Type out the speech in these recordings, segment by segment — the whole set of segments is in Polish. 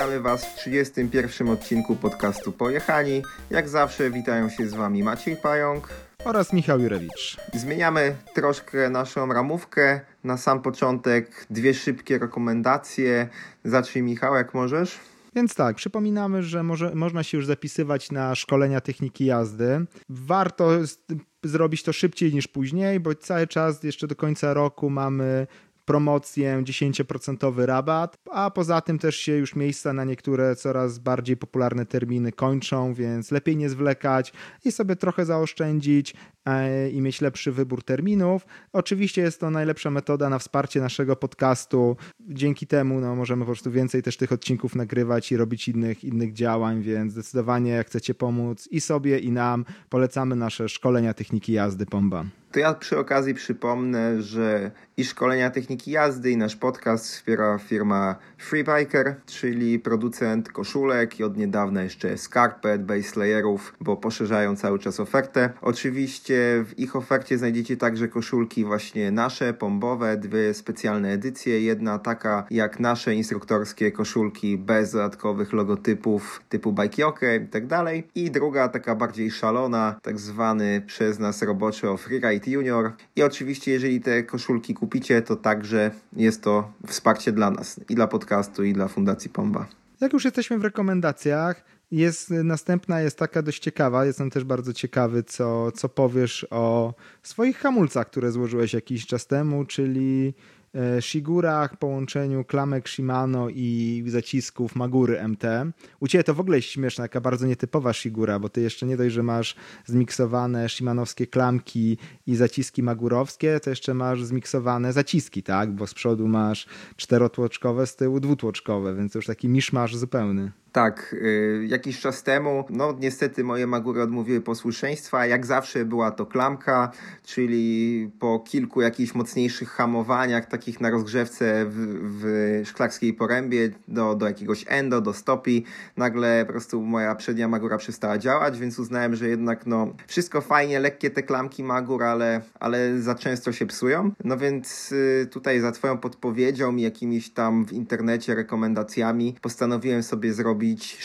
witamy Was w 31 odcinku podcastu Pojechani. Jak zawsze witają się z Wami Maciej Pająk oraz Michał Jurewicz. Zmieniamy troszkę naszą ramówkę. Na sam początek dwie szybkie rekomendacje. Zacznij Michał, jak możesz. Więc tak, przypominamy, że może, można się już zapisywać na szkolenia techniki jazdy. Warto zrobić to szybciej niż później, bo cały czas jeszcze do końca roku mamy promocję, 10% rabat, a poza tym też się już miejsca na niektóre coraz bardziej popularne terminy kończą, więc lepiej nie zwlekać i sobie trochę zaoszczędzić e, i mieć lepszy wybór terminów. Oczywiście jest to najlepsza metoda na wsparcie naszego podcastu. Dzięki temu no, możemy po prostu więcej też tych odcinków nagrywać i robić innych, innych działań, więc zdecydowanie jak chcecie pomóc i sobie i nam, polecamy nasze szkolenia techniki jazdy Pomba. To ja przy okazji przypomnę, że i szkolenia techniki jazdy, i nasz podcast wspiera firma Freebiker, czyli producent koszulek i od niedawna jeszcze skarpet, base layerów, bo poszerzają cały czas ofertę. Oczywiście w ich ofercie znajdziecie także koszulki właśnie nasze, pombowe, dwie specjalne edycje. Jedna taka jak nasze instruktorskie koszulki bez dodatkowych logotypów typu Bike i tak dalej. I druga taka bardziej szalona, tak zwany przez nas roboczy o Junior. I oczywiście, jeżeli te koszulki kupicie, to także jest to wsparcie dla nas i dla podcastu, i dla Fundacji Pomba. Jak już jesteśmy w rekomendacjach, jest następna jest taka dość ciekawa. Jestem też bardzo ciekawy, co, co powiesz o swoich hamulcach, które złożyłeś jakiś czas temu, czyli Shigurach, połączeniu klamek Shimano i zacisków Magury MT. U Ciebie to w ogóle śmieszna, taka bardzo nietypowa Shigura, bo Ty jeszcze nie dość, że masz zmiksowane Shimanowskie klamki i zaciski magurowskie, to jeszcze masz zmiksowane zaciski, tak? Bo z przodu masz czterotłoczkowe, z tyłu dwutłoczkowe, więc to już taki miszmasz zupełny. Tak, y, jakiś czas temu, no niestety moje Magury odmówiły posłuszeństwa. Jak zawsze była to klamka, czyli po kilku jakichś mocniejszych hamowaniach, takich na rozgrzewce w, w szklarskiej porębie do, do jakiegoś endo, do stopi, nagle po prostu moja przednia Magura przestała działać, więc uznałem, że jednak no wszystko fajnie, lekkie te klamki Magur, ale, ale za często się psują. No więc y, tutaj za twoją podpowiedzią i jakimiś tam w internecie rekomendacjami postanowiłem sobie zrobić zrobić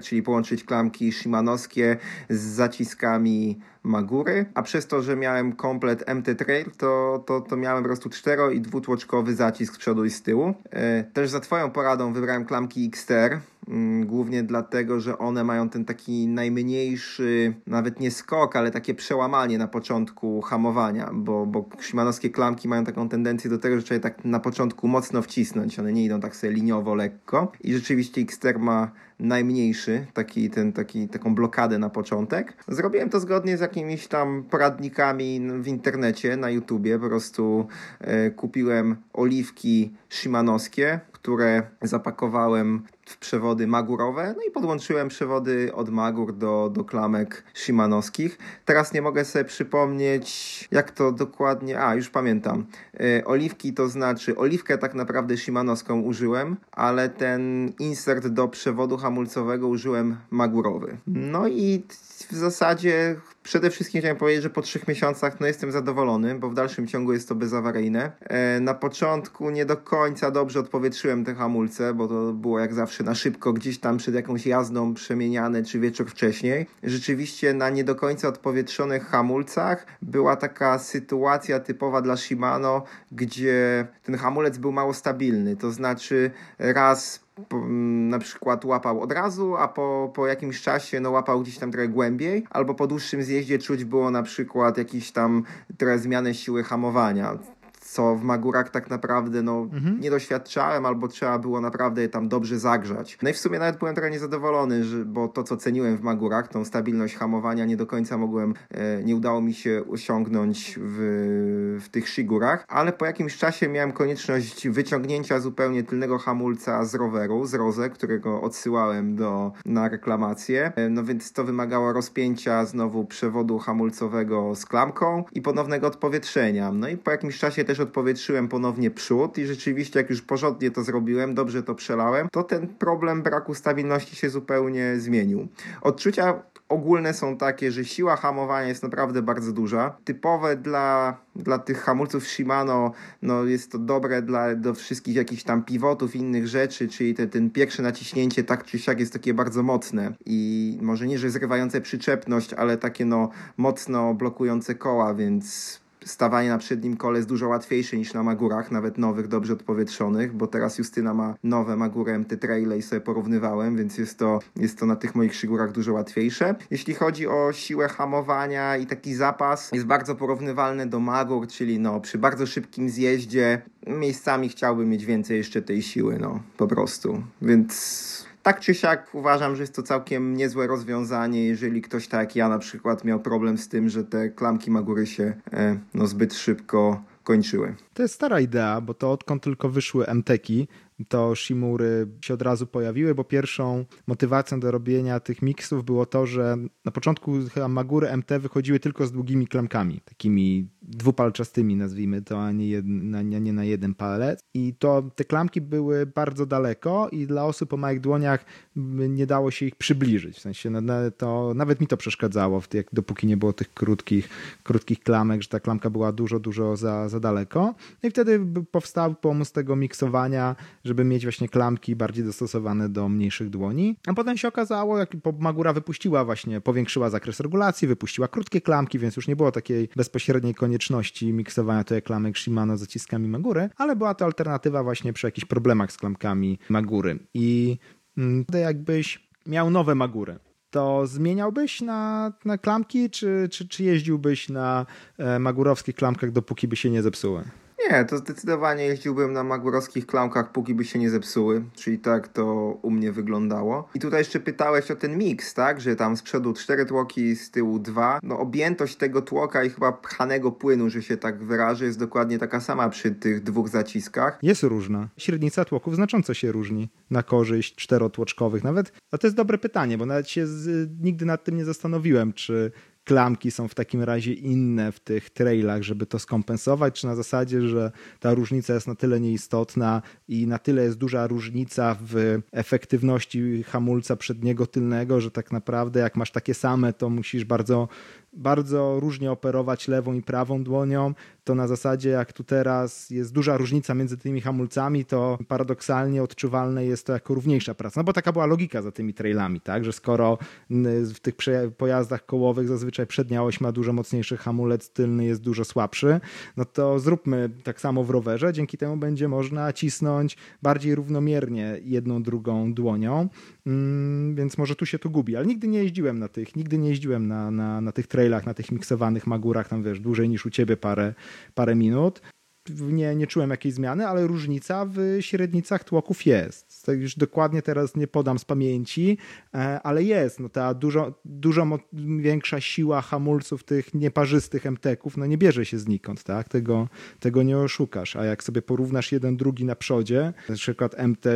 czyli połączyć klamki shimanowskie z zaciskami Magury, a przez to, że miałem komplet MT Trail, to, to, to miałem po prostu cztero i dwutłoczkowy zacisk z przodu i z tyłu. E, też za Twoją poradą wybrałem klamki XTR, mm, głównie dlatego, że one mają ten taki najmniejszy, nawet nie skok, ale takie przełamanie na początku hamowania, bo, bo Szymanowskie klamki mają taką tendencję do tego, że trzeba tak na początku mocno wcisnąć, one nie idą tak sobie liniowo, lekko i rzeczywiście XTR ma najmniejszy, taki, ten, taki, taką blokadę na początek. Zrobiłem to zgodnie z jakimiś tam poradnikami w internecie, na YouTubie. Po prostu e, kupiłem oliwki szymanowskie, które zapakowałem w przewody magurowe, no i podłączyłem przewody od magur do, do klamek shimanowskich. Teraz nie mogę sobie przypomnieć, jak to dokładnie, a już pamiętam. E, oliwki to znaczy, oliwkę tak naprawdę shimanowską użyłem, ale ten insert do przewodu hamulcowego użyłem magurowy. No i w zasadzie Przede wszystkim chciałem powiedzieć, że po trzech miesiącach no jestem zadowolony, bo w dalszym ciągu jest to bezawaryjne. E, na początku nie do końca dobrze odpowietrzyłem te hamulce, bo to było jak zawsze na szybko, gdzieś tam przed jakąś jazdą przemieniane, czy wieczór wcześniej. Rzeczywiście na nie do końca odpowietrzonych hamulcach była taka sytuacja typowa dla Shimano, gdzie ten hamulec był mało stabilny, to znaczy raz na przykład łapał od razu, a po, po jakimś czasie no, łapał gdzieś tam trochę głębiej, albo po dłuższym zjeździe czuć było na przykład jakiś tam trochę zmianę siły hamowania co w Magurach tak naprawdę no, mhm. nie doświadczałem, albo trzeba było naprawdę tam dobrze zagrzać. No i w sumie nawet byłem trochę niezadowolony, że, bo to, co ceniłem w Magurach, tą stabilność hamowania, nie do końca mogłem, e, nie udało mi się osiągnąć w, w tych Shigurach, ale po jakimś czasie miałem konieczność wyciągnięcia zupełnie tylnego hamulca z roweru, z Roze, którego odsyłałem do, na reklamację. E, no więc to wymagało rozpięcia znowu przewodu hamulcowego z klamką i ponownego odpowietrzenia. No i po jakimś czasie też odpowietrzyłem ponownie przód i rzeczywiście jak już porządnie to zrobiłem, dobrze to przelałem, to ten problem braku stabilności się zupełnie zmienił. Odczucia ogólne są takie, że siła hamowania jest naprawdę bardzo duża. Typowe dla, dla tych hamulców Shimano, no jest to dobre dla do wszystkich jakichś tam pivotów, innych rzeczy, czyli te, ten pierwsze naciśnięcie tak czy siak jest takie bardzo mocne i może nie, że zrywające przyczepność, ale takie no mocno blokujące koła, więc stawanie na przednim kole jest dużo łatwiejsze niż na Magurach, nawet nowych, dobrze odpowietrzonych, bo teraz Justyna ma nowe Magury MT Traile i sobie porównywałem, więc jest to, jest to na tych moich szygurach dużo łatwiejsze. Jeśli chodzi o siłę hamowania i taki zapas, jest bardzo porównywalny do Magur, czyli no przy bardzo szybkim zjeździe miejscami chciałbym mieć więcej jeszcze tej siły, no po prostu, więc tak czy siak uważam, że jest to całkiem niezłe rozwiązanie, jeżeli ktoś tak jak ja na przykład miał problem z tym, że te klamki Magury się e, no, zbyt szybko kończyły. To jest stara idea, bo to odkąd tylko wyszły MTeki, to Shimury się od razu pojawiły, bo pierwszą motywacją do robienia tych miksów było to, że na początku chyba Magury MT wychodziły tylko z długimi klamkami, takimi dwupalczastymi nazwijmy to, a nie, jed, na, nie na jeden palec. I to te klamki były bardzo daleko i dla osób o małych dłoniach nie dało się ich przybliżyć. W sensie no, no, to nawet mi to przeszkadzało, jak, dopóki nie było tych krótkich, krótkich klamek, że ta klamka była dużo, dużo za, za daleko. No I wtedy powstał pomysł tego miksowania, żeby mieć właśnie klamki bardziej dostosowane do mniejszych dłoni. A potem się okazało, jak Magura wypuściła właśnie, powiększyła zakres regulacji, wypuściła krótkie klamki, więc już nie było takiej bezpośredniej konieczności miksowania tych klamek Shimano z zaciskami Magury, ale była to alternatywa właśnie przy jakichś problemach z klamkami Magury. I mm, jakbyś miał nowe Magury, to zmieniałbyś na, na klamki, czy, czy, czy jeździłbyś na e, magurowskich klamkach, dopóki by się nie zepsuły? Nie, to zdecydowanie jeździłbym na magurowskich klamkach, póki by się nie zepsuły, czyli tak to u mnie wyglądało. I tutaj jeszcze pytałeś o ten miks, tak, że tam z przodu cztery tłoki, z tyłu dwa. No objętość tego tłoka i chyba pchanego płynu, że się tak wyrażę, jest dokładnie taka sama przy tych dwóch zaciskach. Jest różna. Średnica tłoków znacząco się różni na korzyść czterotłoczkowych nawet. A to jest dobre pytanie, bo nawet się z, nigdy nad tym nie zastanowiłem, czy klamki są w takim razie inne w tych trailach, żeby to skompensować, czy na zasadzie, że ta różnica jest na tyle nieistotna i na tyle jest duża różnica w efektywności hamulca przedniego, tylnego, że tak naprawdę jak masz takie same, to musisz bardzo bardzo różnie operować lewą i prawą dłonią, to na zasadzie jak tu teraz jest duża różnica między tymi hamulcami, to paradoksalnie odczuwalne jest to jako równiejsza praca. No bo taka była logika za tymi trailami, tak, że skoro w tych pojazdach kołowych zazwyczaj przednia oś ma dużo mocniejszy hamulec, tylny jest dużo słabszy, no to zróbmy tak samo w rowerze, dzięki temu będzie można cisnąć bardziej równomiernie jedną, drugą dłonią, mm, więc może tu się to gubi, ale nigdy nie jeździłem na tych, nigdy nie jeździłem na, na, na tych trailach trailach, na tych miksowanych magurach, tam wiesz, dłużej niż u ciebie parę, parę minut. Nie, nie czułem jakiejś zmiany, ale różnica w średnicach tłoków jest. Tak już dokładnie teraz nie podam z pamięci, e, ale jest. No ta dużo, dużo większa siła hamulców tych nieparzystych MTK-ów no nie bierze się znikąd, tak? Tego, tego nie oszukasz. A jak sobie porównasz jeden drugi na przodzie, na przykład MT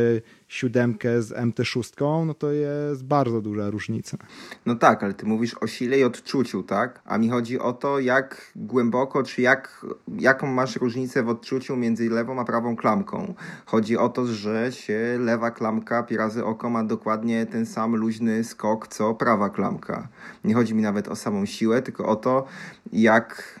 siódemkę z MT6, no to jest bardzo duża różnica. No tak, ale ty mówisz o sile i odczuciu, tak? A mi chodzi o to, jak głęboko, czy jak, jaką masz różnicę w odczuciu między lewą a prawą klamką. Chodzi o to, że się lewa klamka pi razy oko ma dokładnie ten sam luźny skok, co prawa klamka. Nie chodzi mi nawet o samą siłę, tylko o to, jak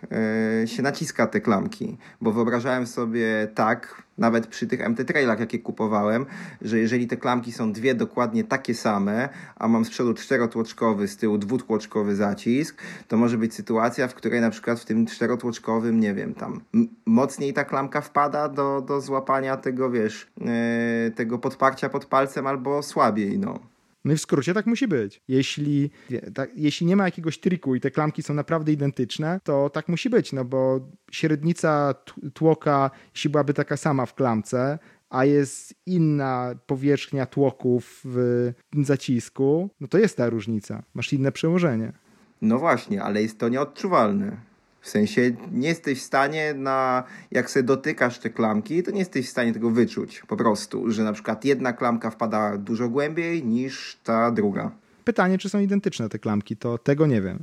yy, się naciska te klamki. Bo wyobrażałem sobie tak, nawet przy tych MT Trailach, jakie kupowałem, że jeżeli te klamki są dwie dokładnie takie same, a mam z przodu czterotłoczkowy, z tyłu dwutłoczkowy zacisk, to może być sytuacja, w której na przykład w tym czterotłoczkowym, nie wiem, tam mocniej ta klamka wpada do, do złapania tego, wiesz, yy, tego podparcia pod palcem albo słabiej, no. No i w skrócie tak musi być. Jeśli, tak, jeśli nie ma jakiegoś triku i te klamki są naprawdę identyczne, to tak musi być, no bo średnica tłoka, jeśli byłaby taka sama w klamce, a jest inna powierzchnia tłoków w zacisku, no to jest ta różnica. Masz inne przełożenie. No właśnie, ale jest to nieodczuwalne. W sensie nie jesteś w stanie na, jak sobie dotykasz te klamki, to nie jesteś w stanie tego wyczuć po prostu, że na przykład jedna klamka wpada dużo głębiej niż ta druga. Pytanie, czy są identyczne te klamki, to tego nie wiem.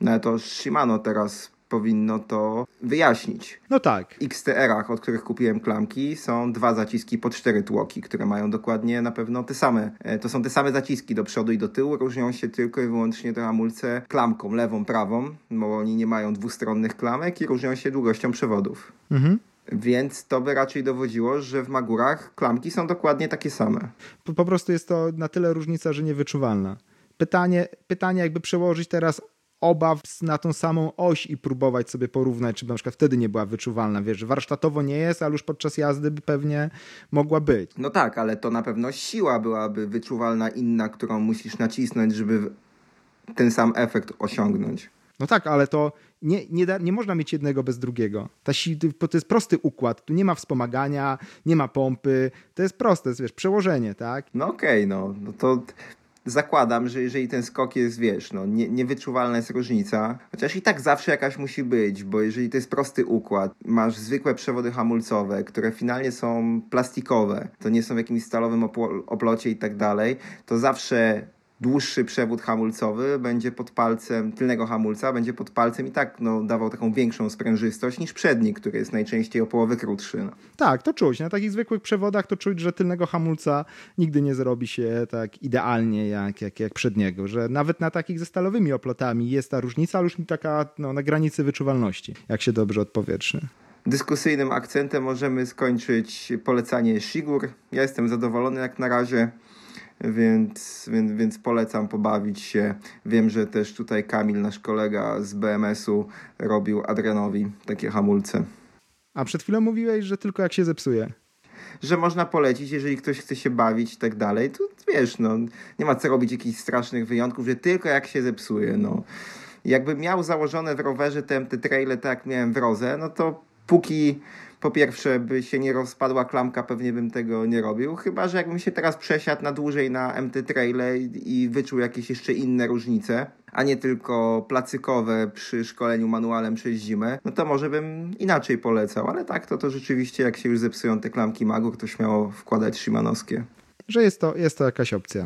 No to Shimano teraz powinno to wyjaśnić. No tak. W XTR-ach, od których kupiłem klamki, są dwa zaciski po cztery tłoki, które mają dokładnie na pewno te same. E, to są te same zaciski do przodu i do tyłu, różnią się tylko i wyłącznie te hamulce klamką, lewą, prawą, bo oni nie mają dwustronnych klamek i różnią się długością przewodów. Mhm. Więc to by raczej dowodziło, że w Magurach klamki są dokładnie takie same. Po, po prostu jest to na tyle różnica, że niewyczuwalna. Pytanie, pytanie jakby przełożyć teraz obaw na tą samą oś i próbować sobie porównać, czy na przykład wtedy nie była wyczuwalna. Wiesz, warsztatowo nie jest, ale już podczas jazdy by pewnie mogła być. No tak, ale to na pewno siła byłaby wyczuwalna inna, którą musisz nacisnąć, żeby ten sam efekt osiągnąć. No tak, ale to nie, nie, da, nie można mieć jednego bez drugiego. Ta to jest prosty układ. Tu nie ma wspomagania, nie ma pompy. To jest proste, wiesz, przełożenie, tak? No okej, okay, no, no to zakładam, że jeżeli ten skok jest, wiesz, no, nie, niewyczuwalna jest różnica, chociaż i tak zawsze jakaś musi być, bo jeżeli to jest prosty układ, masz zwykłe przewody hamulcowe, które finalnie są plastikowe, to nie są w jakimś stalowym oplocie i tak dalej, to zawsze dłuższy przewód hamulcowy będzie pod palcem, tylnego hamulca będzie pod palcem i tak no, dawał taką większą sprężystość niż przedni, który jest najczęściej o połowę krótszy. No. Tak, to czuć. Na takich zwykłych przewodach to czuć, że tylnego hamulca nigdy nie zrobi się tak idealnie jak, jak, jak przedniego, że nawet na takich ze stalowymi oplotami jest ta różnica, ale już taka no, na granicy wyczuwalności, jak się dobrze odpowietrzy dyskusyjnym akcentem możemy skończyć polecanie Shigur. Ja jestem zadowolony jak na razie więc, więc, więc polecam pobawić się. Wiem, że też tutaj Kamil, nasz kolega z BMS-u, robił Adrianowi takie hamulce. A przed chwilą mówiłeś, że tylko jak się zepsuje. Że można polecić, jeżeli ktoś chce się bawić i tak dalej, to wiesz, no, nie ma co robić jakichś strasznych wyjątków, że tylko jak się zepsuje, no. Jakbym miał założone w rowerze te, te traile tak jak miałem w Roze, no to póki po pierwsze by się nie rozpadła klamka, pewnie bym tego nie robił, chyba że jakbym się teraz przesiadł na dłużej na MT Traile i, wyczuł jakieś jeszcze inne różnice, a nie tylko placykowe przy szkoleniu manualem przez zimę, no to może bym inaczej polecał, ale tak, to to rzeczywiście jak się już zepsują te klamki Magur, to śmiało wkładać Shimanowskie. Że jest to, jest to jakaś opcja.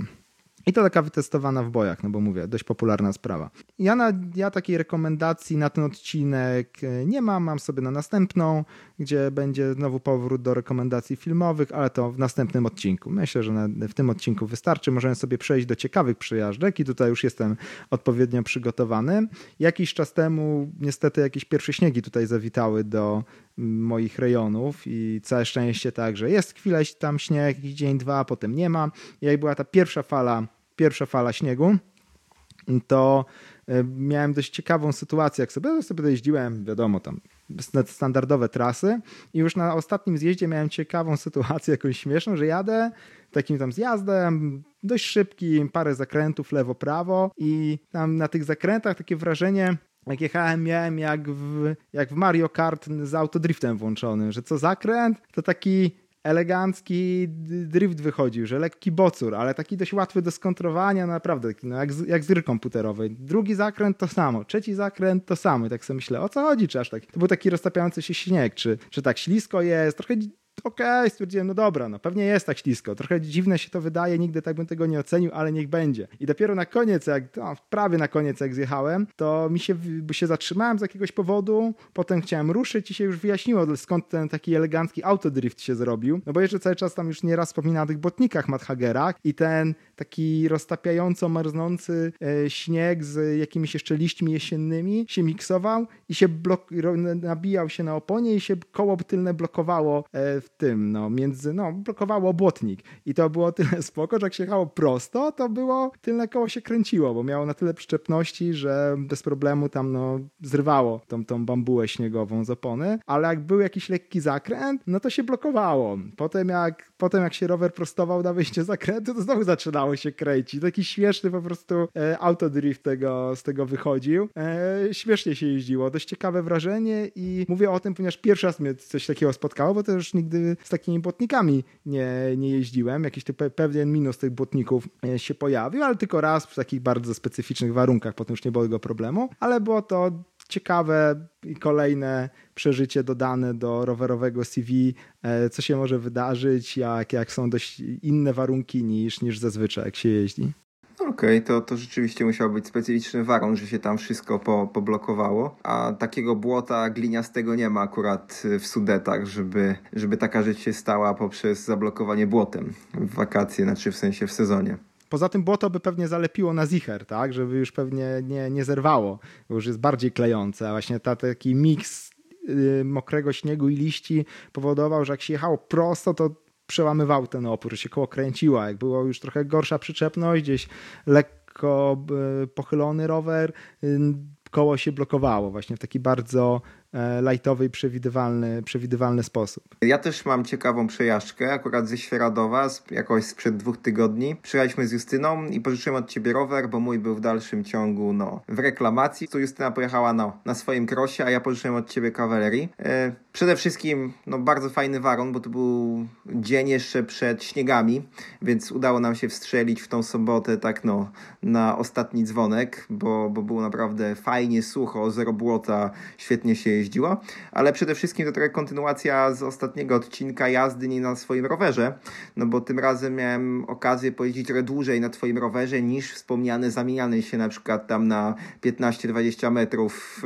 I to taka wytestowana w bojach, no bo mówię, dość popularna sprawa. Ja, na, ja takiej rekomendacji na ten odcinek e, nie mam, mam sobie na następną, gdzie będzie znowu powrót do rekomendacji filmowych, ale to w następnym odcinku. Myślę, że na, w tym odcinku wystarczy. Możemy sobie przejść do ciekawych przyjażdżek i tutaj już jestem odpowiednio przygotowany. Jakiś czas temu niestety jakieś pierwsze śniegi tutaj zawitały do moich rejonów i całe szczęście tak, że jest chwilę tam śnieg, dzień, dwa, potem nie ma. Jak była ta pierwsza fala, pierwsza fala śniegu, to e, miałem dość ciekawą sytuację, jak sobie, sobie jeździłem, wiadomo, tam standardowe trasy i już na ostatnim zjeździe miałem ciekawą sytuację, jakąś śmieszną, że jadę takim tam zjazdem, dość szybki, parę zakrętów lewo-prawo i tam na tych zakrętach takie wrażenie, jak jechałem, miałem jak w, jak w Mario Kart z autodriftem włączonym, że co zakręt, to taki elegancki drift wychodził, że lekki bocur, ale taki dość łatwy do skontrowania, naprawdę taki, no jak, z, jak z gry komputerowej. Drugi zakręt to samo, trzeci zakręt to samo. I tak sobie myślę, o co chodzi, czy aż tak? To był taki roztapiający się śnieg, czy, czy tak ślisko jest, trochę okej, okay, stwierdziłem, no dobra, no pewnie jest tak ślisko. Trochę dziwne się to wydaje, nigdy tak bym tego nie ocenił, ale niech będzie. I dopiero na koniec, jak no, prawie na koniec jak zjechałem, to mi się, się zatrzymałem z jakiegoś powodu, potem chciałem ruszyć i się już wyjaśniło, skąd ten taki elegancki autodrift się zrobił. No bo jeszcze cały czas tam już nieraz wspomina o tych botnikach Madhagerach i ten taki roztapiająco marznący e, śnieg z jakimiś jeszcze liśćmi jesiennymi się miksował i się blok, nabijał się na oponie i się koło tylne blokowało e, w tym, no, między, no, blokowało błotnik. I to było tyle spoko, że jak się jechało prosto, to było, tylne koło się kręciło, bo miało na tyle przyczepności, że bez problemu tam, no, zrywało tą, tą bambułę śniegową z opony, ale jak był jakiś lekki zakręt, no to się blokowało. Potem jak, potem jak się rower prostował na wyjście zakrętu, to znowu zaczynało się kręcić. Taki śmieszny po prostu e, autodrift tego, z tego wychodził. E, śmiesznie się jeździło, dość ciekawe wrażenie i mówię o tym, ponieważ pierwszy raz mnie coś takiego spotkało, bo to już nigdy z takimi błotnikami nie, nie jeździłem. Jakiś ty pewien minus tych błotników e, się pojawił, ale tylko raz w takich bardzo specyficznych warunkach, potem już nie było tego problemu, ale było to ciekawe i kolejne przeżycie dodane do rowerowego CV, e, co się może wydarzyć, jak, jak są dość inne warunki niż, niż zazwyczaj, jak się jeździ. Okej, okay, to, to rzeczywiście musiał być specyficzny warun, że się tam wszystko po, poblokowało, a takiego błota gliniastego nie ma akurat w Sudetach, żeby, żeby taka rzecz się stała poprzez zablokowanie błotem w wakacje, znaczy w sensie w sezonie. Poza tym błoto by pewnie zalepiło na zicher, tak? Żeby już pewnie nie, nie zerwało, bo już jest bardziej klejące. A właśnie ta, taki miks yy, mokrego śniegu i liści powodował, że jak się jechało prosto, to przełamywał ten opór, się koło kręciła. Jak było już trochę gorsza przyczepność, gdzieś lekko yy, pochylony rower, yy, koło się blokowało właśnie w taki bardzo E, lightowy i przewidywalny, przewidywalny sposób. Ja też mam ciekawą przejażdżkę, akurat ze Świeradowa, jakoś sprzed dwóch tygodni. Przyjechaliśmy z Justyną i pożyczyłem od ciebie rower, bo mój był w dalszym ciągu no, w reklamacji. Tu Justyna pojechała no, na swoim krosie, a ja pożyczyłem od ciebie kawalerii. E, przede wszystkim no, bardzo fajny waron, bo to był dzień jeszcze przed śniegami, więc udało nam się wstrzelić w tą sobotę tak no, na ostatni dzwonek, bo, bo było naprawdę fajnie, sucho, zero błota, świetnie się jeździło, ale przede wszystkim to trochę kontynuacja z ostatniego odcinka jazdy nie na swoim rowerze, no bo tym razem miałem okazję pojeździć trochę dłużej na twoim rowerze niż wspomniany zamieniany się na przykład tam na 15-20 metrów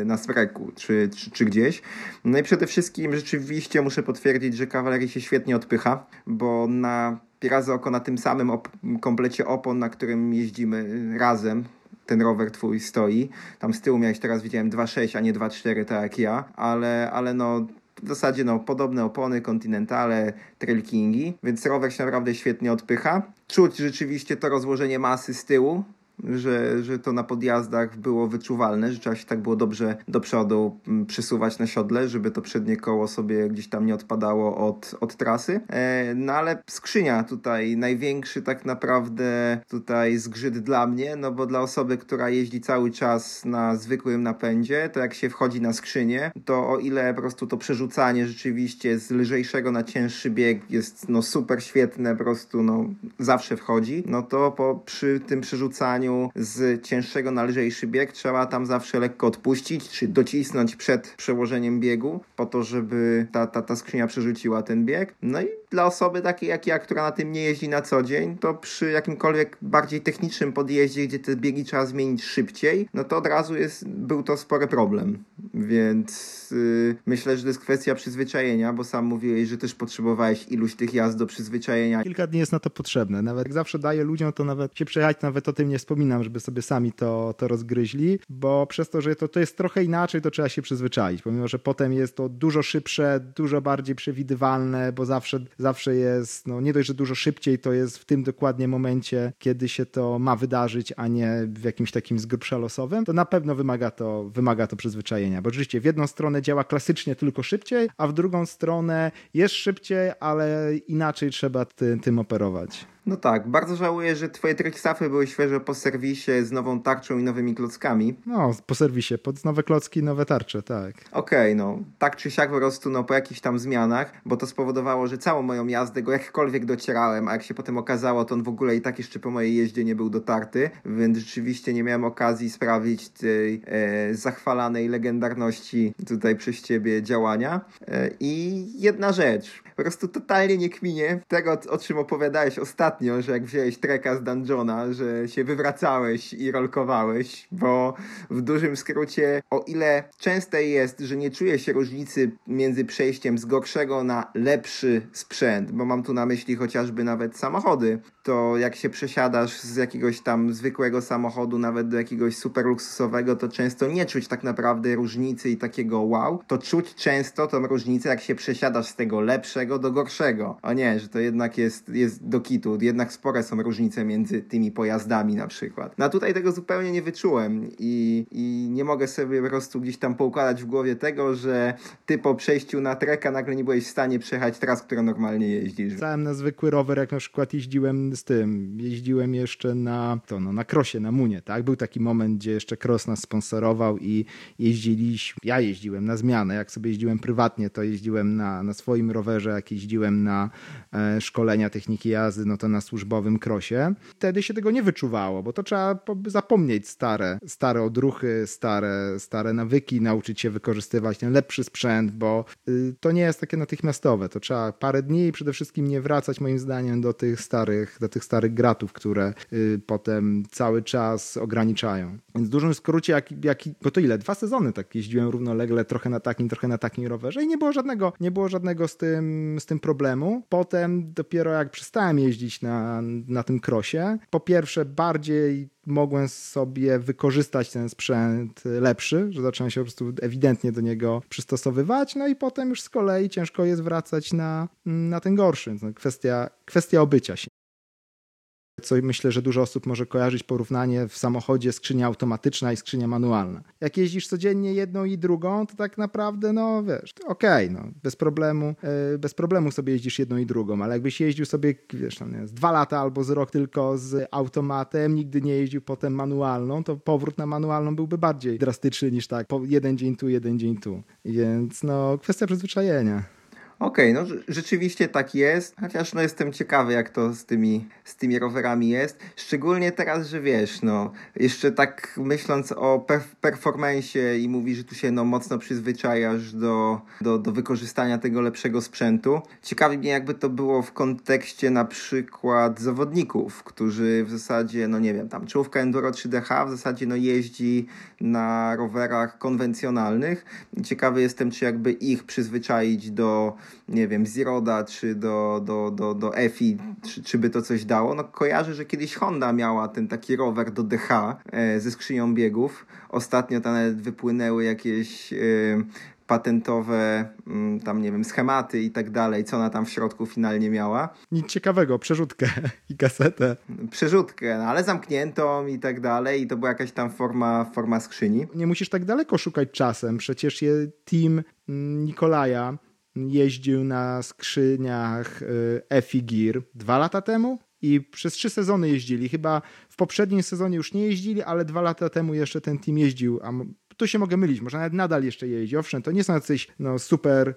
e, na spreku czy, czy, czy gdzieś. No i przede wszystkim rzeczywiście muszę potwierdzić, że kawalerii się świetnie odpycha, bo na Pirazy oko na tym samym op komplecie opon, na którym jeździmy razem, ten rower twój stoi. Tam z tyłu miałeś teraz widziałem 2.6, a nie 2.4 tak jak ja, ale, ale no w zasadzie no, podobne opony, kontynentale, trail kingi, więc rower się naprawdę świetnie odpycha. Czuć rzeczywiście to rozłożenie masy z tyłu, że, że to na podjazdach było wyczuwalne, że trzeba się tak było dobrze do przodu mm, przesuwać na siodle, żeby to przednie koło sobie gdzieś tam nie odpadało od, od trasy. E, no ale skrzynia tutaj największy tak naprawdę tutaj zgrzyt dla mnie, no bo dla osoby, która jeździ cały czas na zwykłym napędzie, to jak się wchodzi na skrzynię, to o ile po prostu to przerzucanie rzeczywiście z lżejszego na cięższy bieg jest no super świetne, po prostu no zawsze wchodzi, no to po, przy tym przerzucaniu z cięższego na lżejszy bieg trzeba tam zawsze lekko odpuścić, czy docisnąć przed przełożeniem biegu, po to, żeby ta, ta, ta skrzynia przerzuciła ten bieg. No i dla osoby takiej jak ja, która na tym nie jeździ na co dzień, to przy jakimkolwiek bardziej technicznym podjeździe, gdzie te biegi trzeba zmienić szybciej, no to od razu jest, był to spory problem. Więc yy, myślę, że to jest kwestia przyzwyczajenia, bo sam mówiłeś, że też potrzebowałeś iluś tych jazd do przyzwyczajenia. Kilka dni jest na to potrzebne. Nawet jak zawsze daję ludziom, to nawet się przejechać, nawet o tym nie wspominam, żeby sobie sami to, to rozgryźli, bo przez to, że to, to jest trochę inaczej, to trzeba się przyzwyczaić, pomimo, że potem jest to dużo szybsze, dużo bardziej przewidywalne, bo zawsze zawsze jest, no nie dość, że dużo szybciej, to jest w tym dokładnie momencie, kiedy się to ma wydarzyć, a nie w jakimś takim z losowym, to na pewno wymaga to, wymaga to przyzwyczajenia, bo oczywiście w jedną stronę działa klasycznie tylko szybciej, a w drugą stronę jest szybciej, ale inaczej trzeba ty, tym operować. No tak, bardzo żałuję, że twoje trickstafy były świeże po serwisie z nową tarczą i nowymi klockami. No, po serwisie, pod nowe klocki, nowe tarcze, tak. Okej, okay, no, tak czy siak po prostu, no, po jakichś tam zmianach, bo to spowodowało, że całą moją jazdę go jakkolwiek docierałem, a jak się potem okazało, to on w ogóle i tak jeszcze po mojej jeździe nie był dotarty, więc rzeczywiście nie miałem okazji sprawdzić tej e, zachwalanej legendarności tutaj przez ciebie działania. E, I jedna rzecz, po prostu totalnie nie kminie tego, o czym opowiadałeś ostatnio, że jak wziąłeś treka z dungeona, że się wywracałeś i rolkowałeś, bo w dużym skrócie, o ile częste jest, że nie czuje się różnicy między przejściem z gorszego na lepszy sprzęt, bo mam tu na myśli chociażby nawet samochody, to jak się przesiadasz z jakiegoś tam zwykłego samochodu nawet do jakiegoś super luksusowego, to często nie czuć tak naprawdę różnicy i takiego wow, to czuć często tą różnicę, jak się przesiadasz z tego lepszego do gorszego. O nie, że to jednak jest, jest do kitu, jednak spore są różnice między tymi pojazdami na przykład. No a tutaj tego zupełnie nie wyczułem i, i nie mogę sobie po prostu gdzieś tam poukładać w głowie tego, że ty po przejściu na treka nagle nie byłeś w stanie przejechać tras, które normalnie jeździsz. Stałem na zwykły rower, jak na przykład jeździłem z tym, jeździłem jeszcze na to, no, na krosie, na munie, tak? Był taki moment, gdzie jeszcze cross nas sponsorował i jeździliśmy, ja jeździłem na zmianę, jak sobie jeździłem prywatnie, to jeździłem na, na swoim rowerze, jak jeździłem na e, szkolenia techniki jazdy, no to na służbowym krosie. Wtedy się tego nie wyczuwało, bo to trzeba zapomnieć stare, stare odruchy, stare, stare nawyki, nauczyć się wykorzystywać ten lepszy sprzęt, bo y, to nie jest takie natychmiastowe, to trzeba parę dni i przede wszystkim nie wracać moim zdaniem do tych starych, do tych starych gratów, które y, potem cały czas ograniczają. Więc w dużym skrócie, jak, jak, bo to ile? Dwa sezony tak jeździłem równolegle, trochę na takim, trochę na takim rowerze i nie było żadnego, nie było żadnego z tym, z tym problemu. Potem dopiero jak przestałem jeździć na, na tym krosie, po pierwsze bardziej mogłem sobie wykorzystać ten sprzęt lepszy, że zacząłem się po prostu ewidentnie do niego przystosowywać, no i potem już z kolei ciężko jest wracać na, na ten gorszy. No, kwestia, kwestia obycia się co myślę, że dużo osób może kojarzyć porównanie w samochodzie skrzynia automatyczna i skrzynia manualna. Jak jeździsz codziennie jedną i drugą, to tak naprawdę, no wiesz, okej, okay, no, bez problemu, yy, bez problemu sobie jeździsz jedną i drugą, ale jakbyś jeździł sobie, wiesz, no, z dwa lata albo z rok tylko z automatem, nigdy nie jeździł potem manualną, to powrót na manualną byłby bardziej drastyczny niż tak, po jeden dzień tu, jeden dzień tu. Więc no, kwestia przyzwyczajenia. Okej, okay, no rzeczywiście tak jest, chociaż no jestem ciekawy jak to z tymi, z tymi rowerami jest, szczególnie teraz, że wiesz, no jeszcze tak myśląc o perf i mówi, że tu się no mocno przyzwyczajasz do, do, do wykorzystania tego lepszego sprzętu. Ciekawi mnie jakby to było w kontekście na przykład zawodników, którzy w zasadzie, no nie wiem, tam czołówka Enduro 3DH w zasadzie no jeździ na rowerach konwencjonalnych. Ciekawy jestem, czy jakby ich przyzwyczaić do nie wiem, Ziroda czy do, do, do, do EFI, czy, czy by to coś dało. No kojarzę, że kiedyś Honda miała ten taki rower do DH e, ze skrzynią biegów. Ostatnio tam nawet wypłynęły jakieś e, patentowe, mm, tam nie wiem, schematy i tak dalej, co ona tam w środku finalnie miała. Nic ciekawego, przerzutkę i kasetę. Przerzutkę, no, ale zamkniętą i tak dalej i to była jakaś tam forma, forma skrzyni. Nie musisz tak daleko szukać czasem, przecież je team mm, Nikolaja jeździł na skrzyniach y, EFI Gear dwa lata temu i przez trzy sezony jeździli. Chyba w poprzednim sezonie już nie jeździli, ale dwa lata temu jeszcze ten team jeździł, a tu się mogę mylić, może nawet nadal jeszcze jeździ. Owszem, to nie są jacyś no, super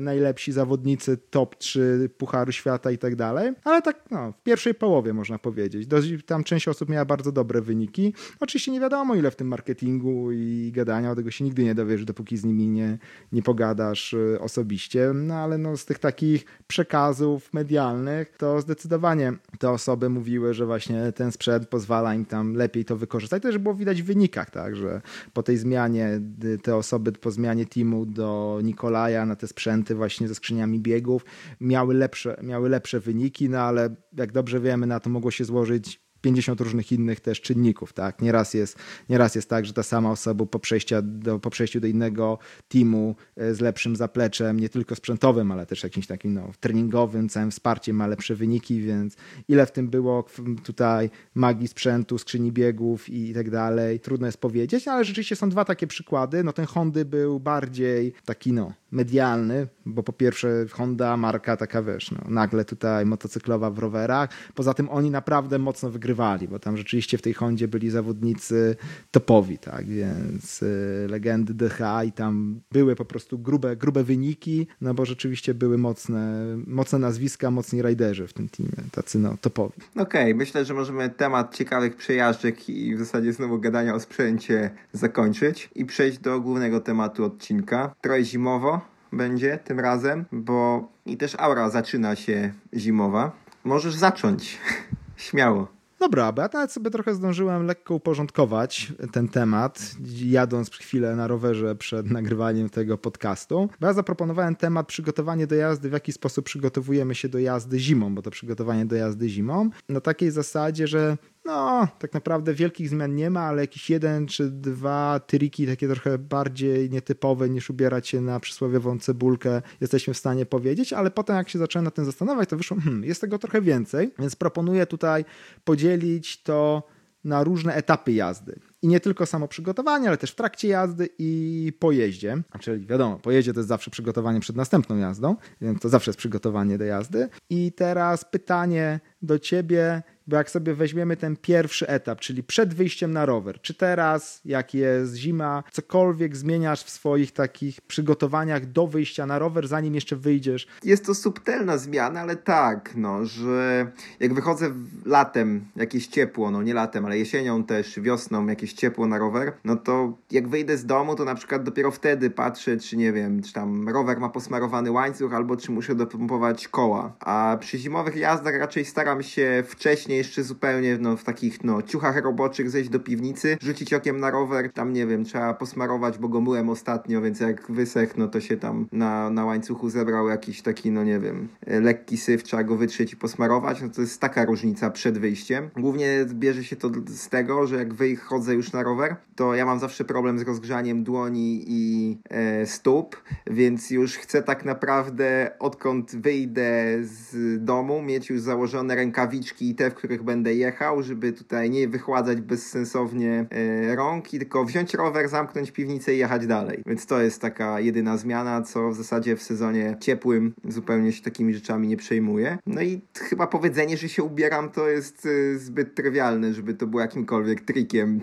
najlepsi zawodnicy top 3 Pucharu Świata i tak dalej, ale tak no, w pierwszej połowie można powiedzieć. Tam część osób miała bardzo dobre wyniki. Oczywiście nie wiadomo ile w tym marketingu i gadania, o tego się nigdy nie dowiesz, dopóki z nimi nie, nie pogadasz e, osobiście, no ale no, z tych takich przekazów medialnych to zdecydowanie te osoby mówiły, że właśnie ten sprzęt pozwala im tam lepiej to wykorzystać. To też było widać w wynikach, tak, że po tej zmianie te osoby po zmianie teamu do Nikolaja na te sprzęty właśnie ze skrzyniami biegów. Miały lepsze, miały lepsze wyniki, no ale jak dobrze wiemy, na to mogło się złożyć 50 różnych innych też czynników, tak? Nieraz jest, nieraz jest tak, że ta sama osoba po, do, po przejściu do innego teamu e, z lepszym zapleczem, nie tylko sprzętowym, ale też jakimś takim no, treningowym, całym wsparciem ma lepsze wyniki, więc ile w tym było tutaj magii sprzętu, skrzyni biegów i tak dalej, trudno jest powiedzieć, ale rzeczywiście są dwa takie przykłady. No ten Hondy był bardziej taki no medialny, bo po pierwsze Honda marka taka wiesz, no, nagle tutaj motocyklowa w rowerach, poza tym oni naprawdę mocno wygrywali, bo tam rzeczywiście w tej Hondzie byli zawodnicy topowi, tak, więc y, legendy DH i tam były po prostu grube, grube wyniki, no bo rzeczywiście były mocne, mocne nazwiska, mocni rajderzy w tym teamie, tacy no topowi. Okej, okay, myślę, że możemy temat ciekawych przejażdżek i w zasadzie znowu gadania o sprzęcie zakończyć i przejść do głównego tematu odcinka. Trochę zimowo, będzie tym razem, bo i też aura zaczyna się zimowa. Możesz zacząć. Śmiało. Dobra, bo ja nawet sobie trochę zdążyłem lekko uporządkować ten temat, jadąc chwilę na rowerze przed nagrywaniem tego podcastu. Bo ja zaproponowałem temat przygotowanie do jazdy, w jaki sposób przygotowujemy się do jazdy zimą, bo to przygotowanie do jazdy zimą na takiej zasadzie, że no, tak naprawdę wielkich zmian nie ma, ale jakiś jeden czy dwa triki takie trochę bardziej nietypowe niż ubierać się na przysłowiową cebulkę jesteśmy w stanie powiedzieć, ale potem jak się zacząłem nad tym zastanawiać, to wyszło, hmm, jest tego trochę więcej, więc proponuję tutaj podzielić to na różne etapy jazdy. I nie tylko samo przygotowanie, ale też w trakcie jazdy i po jeździe. Czyli wiadomo, po jeździe to jest zawsze przygotowanie przed następną jazdą, więc to zawsze jest przygotowanie do jazdy. I teraz pytanie do ciebie, bo jak sobie weźmiemy ten pierwszy etap, czyli przed wyjściem na rower, czy teraz, jak jest zima, cokolwiek zmieniasz w swoich takich przygotowaniach do wyjścia na rower, zanim jeszcze wyjdziesz? Jest to subtelna zmiana, ale tak, no, że jak wychodzę latem, jakieś ciepło, no nie latem, ale jesienią też, wiosną, jakieś ciepło na rower, no to jak wyjdę z domu, to na przykład dopiero wtedy patrzę, czy nie wiem, czy tam rower ma posmarowany łańcuch, albo czy muszę dopompować koła. A przy zimowych jazdach raczej staram się wcześniej jeszcze zupełnie no, w takich no, ciuchach roboczych zejść do piwnicy, rzucić okiem na rower, tam nie wiem, trzeba posmarować, bo go myłem ostatnio, więc jak wysech, no to się tam na, na łańcuchu zebrał jakiś taki, no nie wiem, lekki syf, trzeba go wytrzeć i posmarować, no to jest taka różnica przed wyjściem. Głównie bierze się to z tego, że jak wychodzę już na rower, to ja mam zawsze problem z rozgrzaniem dłoni i e, stóp, więc już chcę tak naprawdę odkąd wyjdę z domu mieć już założone rękawiczki i te, w których będę jechał, żeby tutaj nie wychładzać bezsensownie e, rąk tylko wziąć rower, zamknąć piwnicę i jechać dalej. Więc to jest taka jedyna zmiana, co w zasadzie w sezonie ciepłym zupełnie się takimi rzeczami nie przejmuję. No i chyba powiedzenie, że się ubieram to jest e, zbyt trywialne, żeby to było jakimkolwiek trikiem.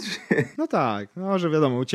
No tak, no że wiadomo,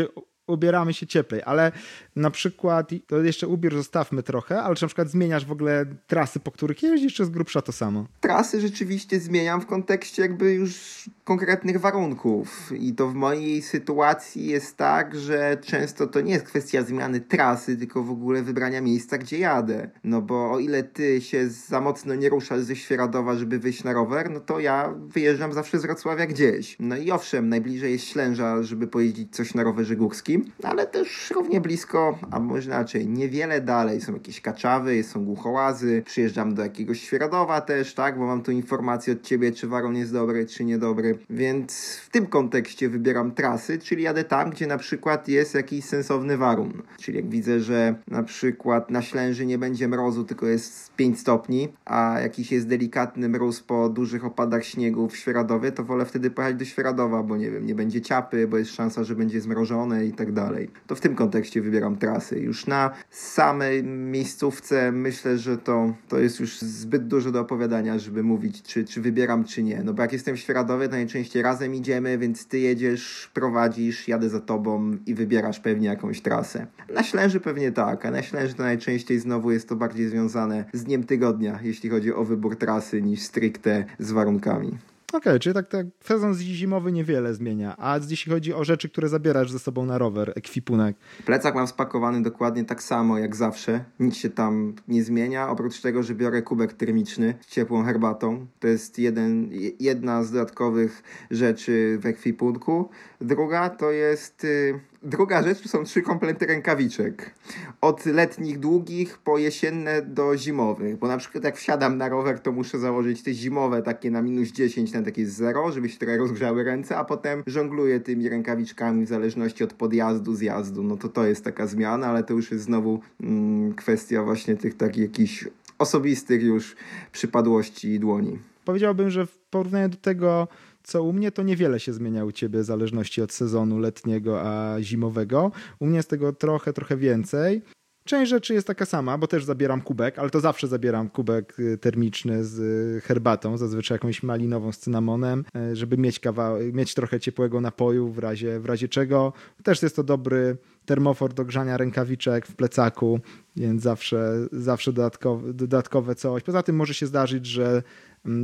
ubieramy się cieplej, ale na przykład, to jeszcze ubiór zostawmy trochę, ale czy na przykład zmieniasz w ogóle trasy, po których jeździsz, czy z grubsza to samo? Trasy rzeczywiście zmieniam w kontekście jakby już konkretnych warunków i to w mojej sytuacji jest tak, że często to nie jest kwestia zmiany trasy, tylko w ogóle wybrania miejsca, gdzie jadę. No bo o ile ty się za mocno nie ruszasz ze Świeradowa, żeby wyjść na rower, no to ja wyjeżdżam zawsze z Wrocławia gdzieś. No i owszem, najbliżej jest Ślęża, żeby pojeździć coś na rowerze górskim, ale też równie blisko, a może inaczej, niewiele dalej są jakieś kaczawy, są głuchołazy, przyjeżdżam do jakiegoś Świeradowa też, tak, bo mam tu informację od ciebie, czy waron jest dobry, czy niedobry, więc w tym kontekście wybieram trasy, czyli jadę tam, gdzie na przykład jest jakiś sensowny warun, czyli jak widzę, że na przykład na Ślęży nie będzie mrozu, tylko jest 5 stopni, a jakiś jest delikatny mróz po dużych opadach śniegu w Świeradowie, to wolę wtedy pojechać do Świeradowa, bo nie wiem, nie będzie ciapy, bo jest szansa, że będzie zmrożone i tak dalej. To w tym kontekście wybieram trasy. Już na samej miejscówce myślę, że to, to jest już zbyt dużo do opowiadania, żeby mówić, czy, czy wybieram, czy nie. No bo jak jestem w Świeradowie, to najczęściej razem idziemy, więc ty jedziesz, prowadzisz, jadę za tobą i wybierasz pewnie jakąś trasę. Na Ślęży pewnie tak, a na Ślęży to najczęściej znowu jest to bardziej związane z dniem tygodnia, jeśli chodzi o wybór trasy, niż stricte z warunkami. Okej, okay, czyli tak, tak sezon zimowy niewiele zmienia. A jeśli chodzi o rzeczy, które zabierasz ze sobą na rower, ekwipunek? Plecak mam spakowany dokładnie tak samo jak zawsze. Nic się tam nie zmienia, oprócz tego, że biorę kubek termiczny z ciepłą herbatą. To jest jeden, jedna z dodatkowych rzeczy w ekwipunku. Druga to jest y, Druga rzecz to są trzy komplety rękawiczek. Od letnich długich po jesienne do zimowych. Bo na przykład jak wsiadam na rower, to muszę założyć te zimowe takie na minus 10, na takie zero, żeby się trochę rozgrzały ręce, a potem żongluję tymi rękawiczkami w zależności od podjazdu, zjazdu. No to to jest taka zmiana, ale to już jest znowu mm, kwestia właśnie tych takich jakichś osobistych już przypadłości dłoni. Powiedziałbym, że w porównaniu do tego co u mnie, to niewiele się zmienia u ciebie w zależności od sezonu letniego a zimowego. U mnie jest tego trochę, trochę więcej. Część rzeczy jest taka sama, bo też zabieram kubek, ale to zawsze zabieram kubek y, termiczny z y, herbatą, zazwyczaj jakąś malinową z cynamonem, y, żeby mieć kawał, mieć trochę ciepłego napoju w razie, w razie czego. Też jest to dobry termofor do grzania rękawiczek w plecaku, więc zawsze, zawsze dodatkowe, dodatkowe coś. Poza tym może się zdarzyć, że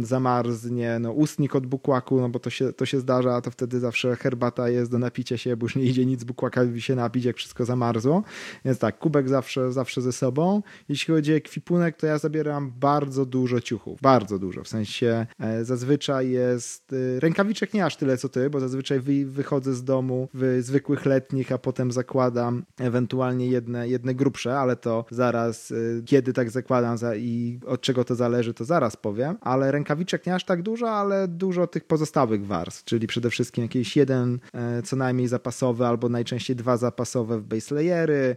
zamarznie, no ustnik od bukłaku, no bo to się, to się zdarza, to wtedy zawsze herbata jest do napicia się, bo już nie idzie nic bukłakowi się napić, jak wszystko zamarzło. Więc tak, kubek zawsze, zawsze ze sobą. Jeśli chodzi o ekwipunek, to ja zabieram bardzo dużo ciuchów, bardzo dużo, w sensie e, zazwyczaj jest, e, rękawiczek nie aż tyle co ty, bo zazwyczaj wy, wychodzę z domu w zwykłych letnich, a potem zakładam ewentualnie jedne, jedne grubsze, ale to zaraz, e, kiedy tak zakładam za, i od czego to zależy, to zaraz powiem, ale rękawiczek nie aż tak dużo, ale dużo tych pozostałych warstw, czyli przede wszystkim jakiś jeden e, co najmniej zapasowy albo najczęściej dwa zapasowe w base layery,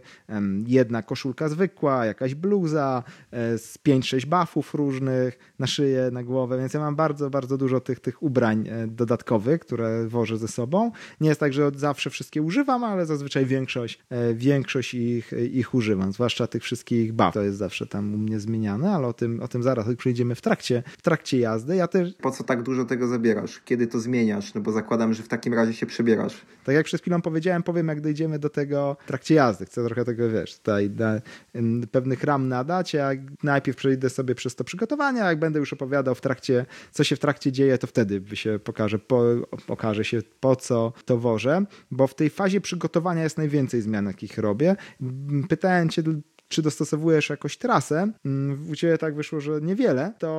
jedna koszulka zwykła, jakaś bluza, e, z 5-6 buffów różnych na szyję, na głowę, więc ja mam bardzo, bardzo dużo tych, tych ubrań e, dodatkowych, które wożę ze sobą. Nie jest tak, że od zawsze wszystkie używam, ale zazwyczaj większość, większość ich, ich używam, zwłaszcza tych wszystkich buff. To jest zawsze tam u mnie zmieniane, ale o tym, o tym zaraz, jak przyjdziemy w trakcie, w trakcie trakcie jazdy. Ja też... Po co tak dużo tego zabierasz? Kiedy to zmieniasz? No bo zakładam, że w takim razie się przebierasz. Tak jak przed chwilą powiedziałem, powiem jak dojdziemy do tego w trakcie jazdy. Chcę trochę tego, wiesz, tutaj pewnych ram nadać, a najpierw przejdę sobie przez to przygotowanie, a jak będę już opowiadał w trakcie, co się w trakcie dzieje, to wtedy się pokaże, po, okaże się po co to wożę, bo w tej fazie przygotowania jest najwięcej zmian, jakich robię. Pytałem cię czy dostosowujesz jakoś trasę, mm, u Ciebie tak wyszło, że niewiele, to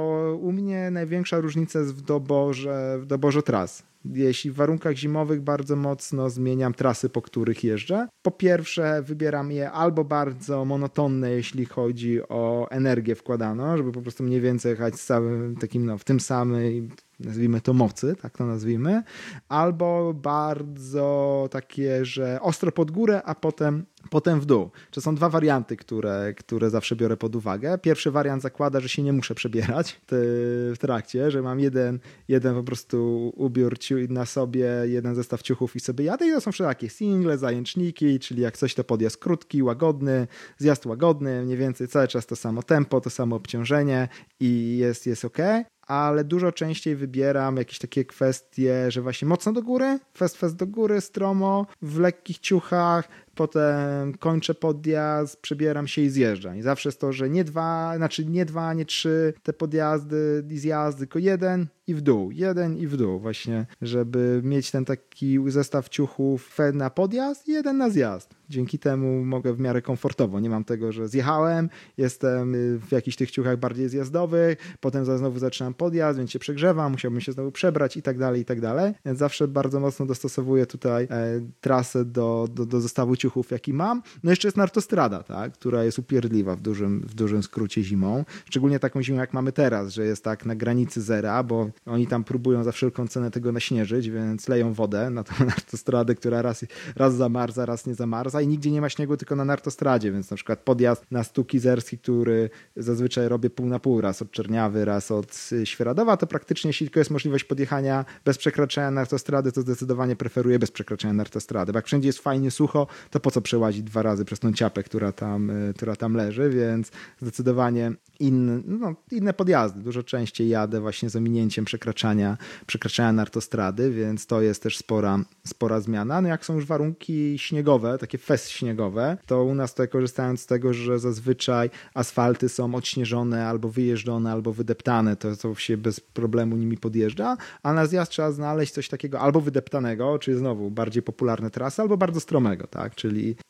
u mnie największa różnica jest w doborze, w doborze tras. Jeśli w warunkach zimowych bardzo mocno zmieniam trasy, po których jeżdżę. Po pierwsze, wybieram je albo bardzo monotonne, jeśli chodzi o energię wkładaną, żeby po prostu mniej więcej jechać z całym takim, no, w tym samym nazwijmy to mocy, tak to nazwijmy, albo bardzo takie, że ostro pod górę, a potem, potem w dół. To są dwa warianty, które, które zawsze biorę pod uwagę. Pierwszy wariant zakłada, że się nie muszę przebierać w trakcie, że mam jeden, jeden po prostu ubiór na sobie, jeden zestaw ciuchów i sobie jadę i to są wszelakie single, zajęczniki, czyli jak coś to podjazd krótki, łagodny, zjazd łagodny, mniej więcej cały czas to samo tempo, to samo obciążenie i jest, jest ok ale dużo częściej wybieram jakieś takie kwestie, że właśnie mocno do góry, fest fest do góry, stromo, w lekkich ciuchach, potem kończę podjazd, przebieram się i zjeżdżam. I zawsze jest to, że nie dwa, znaczy nie dwa, nie trzy te podjazdy i zjazdy, tylko jeden i w dół, jeden i w dół właśnie, żeby mieć ten taki zestaw ciuchów na podjazd i jeden na zjazd. Dzięki temu mogę w miarę komfortowo. Nie mam tego, że zjechałem, jestem w jakichś tych ciuchach bardziej zjazdowych, potem znowu zaczynam podjazd, więc się przegrzewam, musiałbym się znowu przebrać i tak dalej, i tak dalej. Więc zawsze bardzo mocno dostosowuję tutaj e, trasę do, do, do zestawu ciuchów, jaki mam. No jeszcze jest nartostrada, tak, która jest upierdliwa w dużym, w dużym skrócie zimą. Szczególnie taką zimą, jak mamy teraz, że jest tak na granicy zera, bo oni tam próbują za wszelką cenę tego naśnieżyć, więc leją wodę na tą nartostradę, która raz, raz zamarza, raz nie zamarza i nigdzie nie ma śniegu, tylko na nartostradzie, więc na przykład podjazd na Stuki Zerski, który zazwyczaj robię pół na pół, raz od Czerniawy, raz od Świeradowa, to praktycznie jeśli tylko jest możliwość podjechania bez przekraczania nartostrady, to zdecydowanie preferuję bez przekraczania nartostrady, bo jak wszędzie jest fajnie sucho, to po co przełazić dwa razy przez tą ciapę, która tam, e, która tam leży, więc zdecydowanie no, inne podjazdy. Dużo częściej jadę właśnie z ominięciem przekraczania, przekraczania nartostrady, więc to jest też spora, spora zmiana. No jak są już warunki śniegowe, takie fest śniegowe, to u nas tutaj korzystając z tego, że zazwyczaj asfalty są odśnieżone albo wyjeżdżone, albo wydeptane, to, to się bez problemu nimi podjeżdża, a na zjazd trzeba znaleźć coś takiego albo wydeptanego, czyli znowu bardziej popularne trasy, albo bardzo stromego, tak? Czyli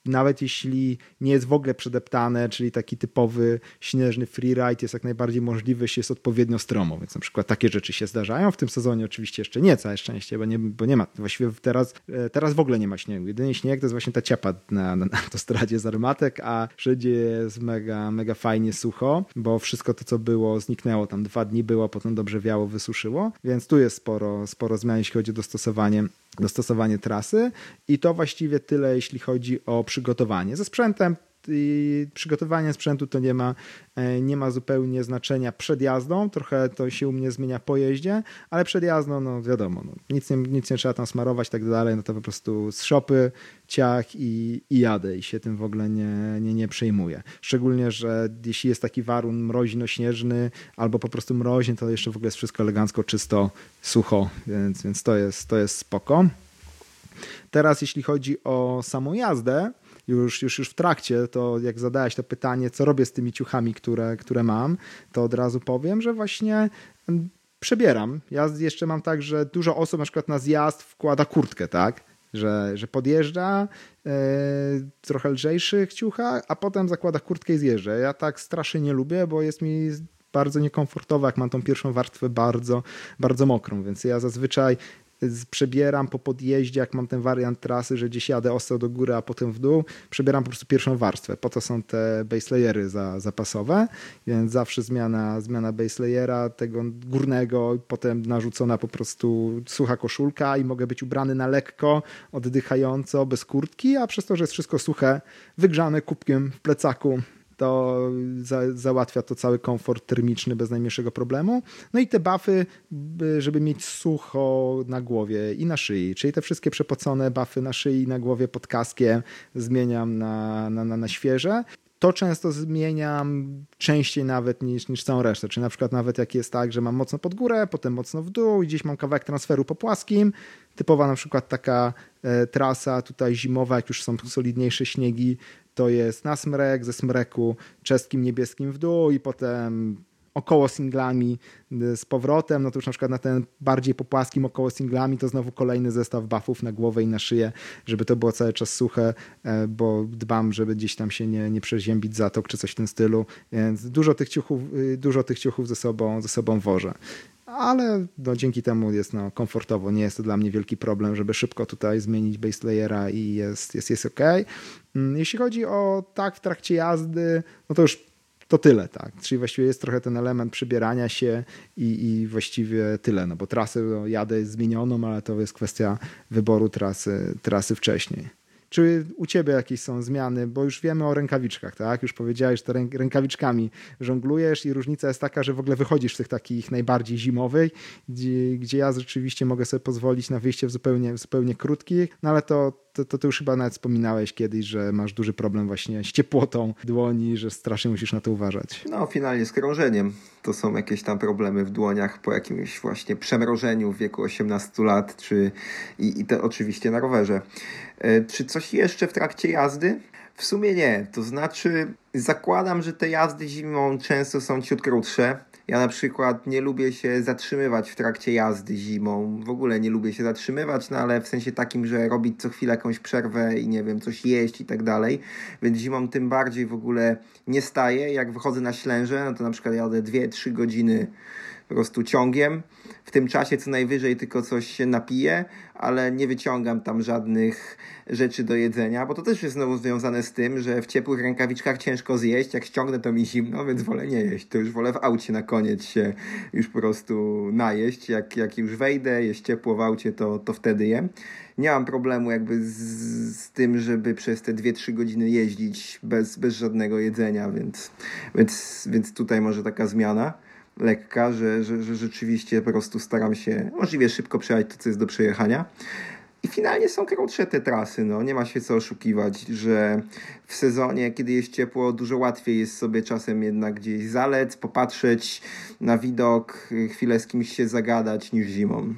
nawet jeśli nie jest w ogóle przedeptane, czyli taki typowy śnieżny freeride jest jak najbardziej możliwy, jeśli jest odpowiednio stromo, więc na przykład takie rzeczy się zdarzają. W tym sezonie oczywiście jeszcze nie, całe szczęście, bo nie, bo nie ma, właściwie teraz, e, teraz w ogóle nie ma śniegu. Jedyny śnieg to jest właśnie ta ciapa na, na, na autostradzie z Armatek, a wszędzie jest mega, mega fajnie sucho, bo wszystko to, co było, zniknęło. Tam dwa dni było, potem dobrze wiało, wysuszyło, więc tu jest sporo, sporo zmian, jeśli chodzi o dostosowanie dostosowanie trasy i to właściwie tyle, jeśli chodzi o przygotowanie. Ze sprzętem i przygotowanie sprzętu to nie ma, e, nie ma zupełnie znaczenia przed jazdą, trochę to się u mnie zmienia po jeździe, ale przed jazdą, no wiadomo, no, nic, nie, nic nie trzeba tam smarować i tak dalej, no to po prostu z szopy, ciach i, i jadę i się tym w ogóle nie, nie, nie przejmuję. Szczególnie, że jeśli jest taki warun mroźno-śnieżny albo po prostu mroźny, to jeszcze w ogóle jest wszystko elegancko, czysto, sucho, więc, więc to, jest, to jest spoko. Teraz jeśli chodzi o samą jazdę, już, już, już w trakcie, to jak zadałeś to pytanie, co robię z tymi ciuchami, które, które mam, to od razu powiem, że właśnie mm, przebieram. Ja jeszcze mam tak, że dużo osób na przykład na zjazd wkłada kurtkę, tak? Że, że podjeżdża e, trochę lżejszych ciuchach, a potem zakłada kurtkę i zjeżdża. Ja tak strasznie nie lubię, bo jest mi bardzo niekomfortowo, jak mam tą pierwszą warstwę bardzo, bardzo mokrą, więc ja zazwyczaj przebieram po podjeździe, jak mam ten wariant trasy, że gdzieś jadę ostro do góry, a potem w dół, przebieram po prostu pierwszą warstwę. Po to są te base layery za, zapasowe, więc zawsze zmiana, zmiana base layera tego górnego, potem narzucona po prostu sucha koszulka i mogę być ubrany na lekko, oddychająco, bez kurtki, a przez to, że jest wszystko suche, wygrzane kubkiem w plecaku, to za, załatwia to cały komfort termiczny bez najmniejszego problemu. No i te buffy, żeby mieć sucho na głowie i na szyi, czyli te wszystkie przepocone buffy na szyi na głowie pod kaskiem zmieniam na, na, na, na świeże to często zmieniam częściej nawet niż, niż całą resztę. Czyli na przykład nawet jak jest tak, że mam mocno pod górę, potem mocno w dół i gdzieś mam kawałek transferu po płaskim, typowa na przykład taka e, trasa tutaj zimowa, jak już są solidniejsze śniegi, to jest na smrek, ze smreku czeskim niebieskim w dół i potem około singlami y, z powrotem, no to już na przykład na ten bardziej popłaskim około singlami to znowu kolejny zestaw buffów na głowę i na szyję, żeby to było cały czas suche, e, bo dbam, żeby gdzieś tam się nie, nie przeziębić zatok czy coś w tym stylu, więc dużo tych ciuchów, y, dużo tych ciuchów ze sobą, ze sobą wożę ale no, dzięki temu jest no, komfortowo. Nie jest to dla mnie wielki problem, żeby szybko tutaj zmienić base layera i jest, jest, jest ok. Mm, jeśli chodzi o tak w trakcie jazdy, no to już to tyle, tak. Czyli właściwie jest trochę ten element przybierania się i, i właściwie tyle, no bo trasę no, jadę zmienioną, ale to jest kwestia wyboru trasy, trasy wcześniej. Czy u ciebie jakieś są zmiany? Bo już wiemy o rękawiczkach, tak? Już powiedziałeś, że rękawiczkami żonglujesz i różnica jest taka, że w ogóle wychodzisz z tych takich najbardziej zimowych, gdzie, gdzie ja rzeczywiście mogę sobie pozwolić na wyjście w zupełnie, w zupełnie krótkich, no ale to to, to, już chyba nawet wspominałeś kiedyś, że masz duży problem właśnie z ciepłotą dłoni, że strasznie musisz na to uważać. No, finalnie z krążeniem. To są jakieś tam problemy w dłoniach po jakimś właśnie przemrożeniu w wieku 18 lat, czy i, i to oczywiście na rowerze. E, czy coś jeszcze w trakcie jazdy? W sumie nie. To znaczy, zakładam, że te jazdy zimą często są ciut krótsze. Ja na przykład nie lubię się zatrzymywać w trakcie jazdy zimą. W ogóle nie lubię się zatrzymywać, no ale w sensie takim, że robić co chwilę jakąś przerwę i nie wiem, coś jeść i tak dalej. Więc zimą tym bardziej w ogóle nie staję. Jak wychodzę na ślęże, no to na przykład jadę 2-3 godziny po prostu ciągiem. W tym czasie co najwyżej tylko coś się napiję, ale nie wyciągam tam żadnych rzeczy do jedzenia, bo to też jest znowu związane z tym, że w ciepłych rękawiczkach ciężko zjeść, jak ściągnę to mi zimno, więc wolę nie jeść. To już wolę w aucie na koniec się już po prostu najeść. Jak, jak już wejdę, jest ciepło w aucie, to, to wtedy jem. Nie mam problemu jakby z, z tym, żeby przez te 2-3 godziny jeździć bez, bez żadnego jedzenia, więc, więc, więc tutaj może taka zmiana lekka, że, że, że rzeczywiście po prostu staram się możliwie szybko przejechać to, co jest do przejechania. I finalnie są krótsze te trasy, no nie ma się co oszukiwać, że w sezonie, kiedy jest ciepło, dużo łatwiej jest sobie czasem jednak gdzieś zalec, popatrzeć na widok, chwilę z kimś się zagadać niż zimą.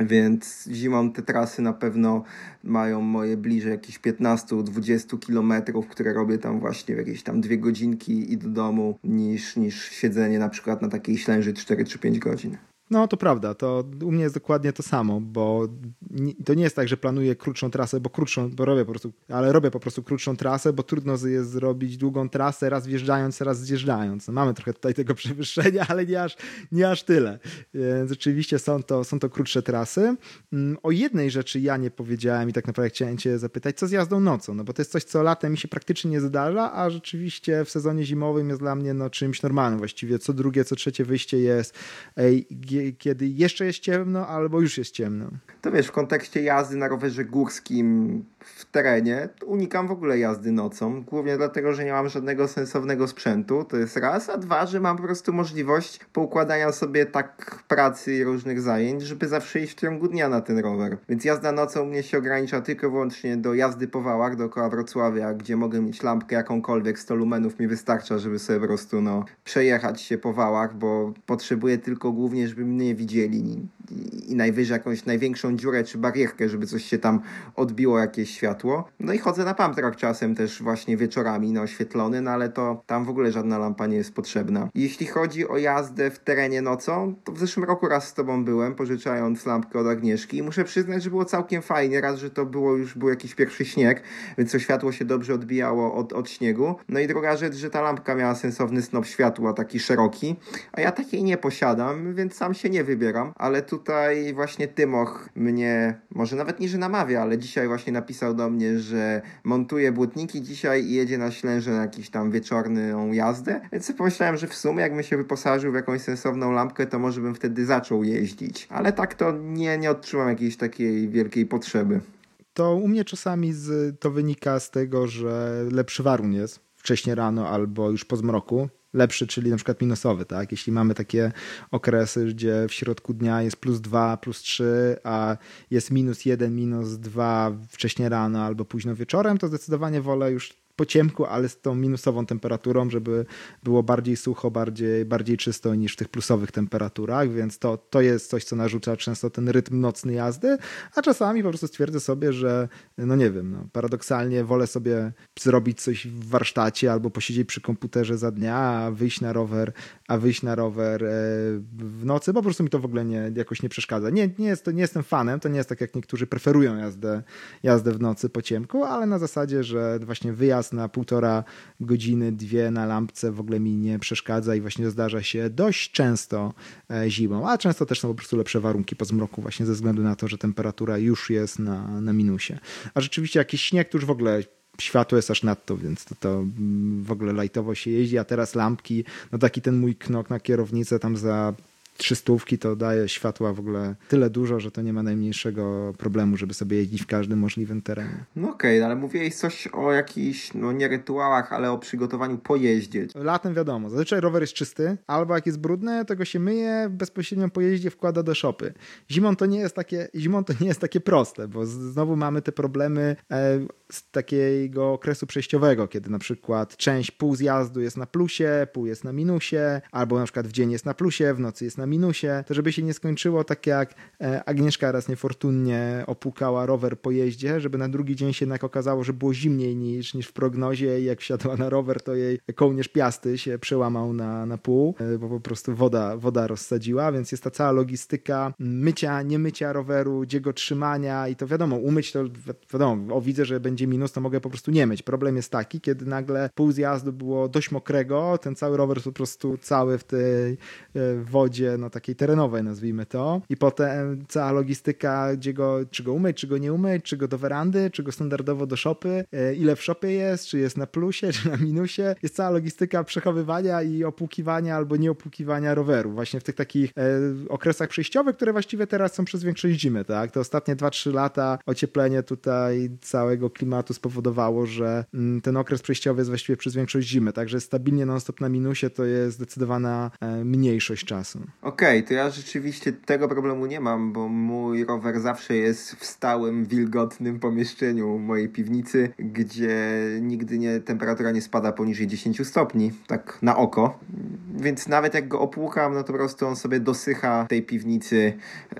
Więc zimą te trasy na pewno mają moje bliżej jakichś 15-20 kilometrów, które robię tam właśnie w jakieś tam dwie godzinki i do domu, niż, niż siedzenie na przykład na takiej ślęży 4 czy 5 godzin. No to prawda, to u mnie jest dokładnie to samo, bo to nie jest tak, że planuję krótszą trasę, bo krótszą, bo robię po prostu, ale robię po prostu krótszą trasę, bo trudno jest zrobić długą trasę, raz wjeżdżając, raz zjeżdżając. No mamy trochę tutaj tego przewyższenia, ale nie aż, nie aż tyle. Więc rzeczywiście są to, są to krótsze trasy. Mm, o jednej rzeczy ja nie powiedziałem i tak naprawdę chciałem cię zapytać, co z jazdą nocą? No bo to jest coś, co latem mi się praktycznie nie zdarza, a rzeczywiście w sezonie zimowym jest dla mnie no, czymś normalnym. Właściwie co drugie, co trzecie wyjście jest kiedy jeszcze jest ciemno, albo już jest ciemno. To wiesz, w kontekście jazdy na rowerze górskim w terenie unikam w ogóle jazdy nocą, głównie dlatego, że nie mam żadnego sensownego sprzętu, to jest raz, a dwa, że mam po prostu możliwość poukładania sobie tak pracy i różnych zajęć, żeby zawsze iść w ciągu dnia na ten rower. Więc jazda nocą mnie się ogranicza tylko wyłącznie do jazdy po wałach dookoła Wrocławia, gdzie mogę mieć lampkę jakąkolwiek, 100 lumenów mi wystarcza, żeby sobie po prostu no, przejechać się po wałach, bo potrzebuję tylko głównie, żeby mnie widzieli i, i najwyżej jakąś największą dziurę czy barierkę, żeby coś się tam odbiło, jakieś światło. No i chodzę na pump track czasem też właśnie wieczorami na oświetlony, no ale to tam w ogóle żadna lampa nie jest potrzebna. Jeśli chodzi o jazdę w terenie nocą, to w zeszłym roku raz z tobą byłem, pożyczając lampkę od Agnieszki i muszę przyznać, że było całkiem fajnie. Raz, że to było już był jakiś pierwszy śnieg, więc to światło się dobrze odbijało od, od śniegu. No i druga rzecz, że ta lampka miała sensowny snop światła, taki szeroki, a ja takiej nie posiadam, więc sam się nie wybieram, ale tutaj właśnie Tymoch mnie, może nawet nie, że namawia, ale dzisiaj właśnie napisał do mnie, że montuje błotniki dzisiaj i jedzie na Ślęże na jakąś tam wieczorną jazdę, więc pomyślałem, że w sumie jakbym się wyposażył w jakąś sensowną lampkę, to może bym wtedy zaczął jeździć. Ale tak to nie, nie odczuwam jakiejś takiej wielkiej potrzeby. To u mnie czasami z, to wynika z tego, że lepszy warun jest wcześniej rano albo już po zmroku lepszy, czyli na przykład minusowy, tak? Jeśli mamy takie okresy, gdzie w środku dnia jest plus 2, plus 3, a jest minus 1, minus 2 wcześniej rano albo późno wieczorem, to zdecydowanie wolę już po ciemku, ale z tą minusową temperaturą, żeby było bardziej sucho, bardziej, bardziej czysto niż w tych plusowych temperaturach, więc to, to jest coś, co narzuca często ten rytm nocny jazdy, a czasami po prostu stwierdzę sobie, że no nie wiem, no, paradoksalnie wolę sobie zrobić coś w warsztacie albo posiedzieć przy komputerze za dnia, a wyjść na rower, a wyjść na rower e, w nocy, bo po prostu mi to w ogóle nie, jakoś nie przeszkadza. Nie, nie, jest, to, nie jestem fanem, to nie jest tak jak niektórzy preferują jazdę, jazdę w nocy po ciemku, ale na zasadzie, że właśnie wyjazd na półtora godziny, dwie na lampce w ogóle mi nie przeszkadza i właśnie zdarza się dość często e, zimą, a często też są po prostu lepsze warunki po zmroku właśnie ze względu na to, że temperatura już jest na, na minusie. A rzeczywiście jakiś śnieg to już w ogóle światło jest aż nadto, więc to, to w ogóle lajtowo się jeździ, a teraz lampki, no taki ten mój knok na kierownicę tam za trzystówki to daje światła w ogóle tyle dużo, że to nie ma najmniejszego problemu, żeby sobie jeździć w każdym możliwym terenie. No okej, okay, ale mówiłeś coś o jakichś, no nie rytuałach, ale o przygotowaniu po jeździe. Latem wiadomo, zazwyczaj rower jest czysty, albo jak jest brudny, to go się myje, bezpośrednio po jeździe wkłada do szopy. Zimą to nie jest takie, zimą to nie jest takie proste, bo znowu mamy te problemy e, z takiego okresu przejściowego, kiedy na przykład część pół zjazdu jest na plusie, pół jest na minusie, albo na przykład w dzień jest na plusie, w nocy jest na minusie, to żeby się nie skończyło tak jak e, Agnieszka raz niefortunnie opukała rower po jeździe, żeby na drugi dzień się jednak okazało, że było zimniej niż, niż w prognozie i jak wsiadła na rower, to jej kołnierz piasty się przełamał na, na pół, e, bo po prostu woda, woda rozsadziła, więc jest ta cała logistyka mycia, nie mycia roweru, gdzie go trzymania i to wiadomo, umyć to wiadomo, o widzę, że będzie minus, to mogę po prostu nie myć. Problem jest taki, kiedy nagle pół zjazdu było dość mokrego, ten cały rower po prostu cały w tej e, no takiej terenowej nazwijmy to i potem cała logistyka, gdzie go, czy go umyć, czy go nie umyć, czy go do werandy, czy go standardowo do szopy, e, ile w szopie jest, czy jest na plusie, czy na minusie, jest cała logistyka przechowywania i opłukiwania albo nieopłukiwania roweru, właśnie w tych takich e, okresach przejściowych, które właściwie teraz są przez większość zimy, tak? Te ostatnie 2-3 lata ocieplenie tutaj całego klimatu spowodowało, że mm, ten okres przejściowy jest właściwie przez większość zimy, także stabilnie non-stop na minusie to jest zdecydowana e, mniejszość czasu. Okej, okay, to ja rzeczywiście tego problemu nie mam, bo mój rower zawsze jest w stałym, wilgotnym pomieszczeniu mojej piwnicy, gdzie nigdy nie, temperatura nie spada poniżej 10 stopni, tak na oko. Więc nawet jak go opłukam, no to po prostu on sobie dosycha tej piwnicy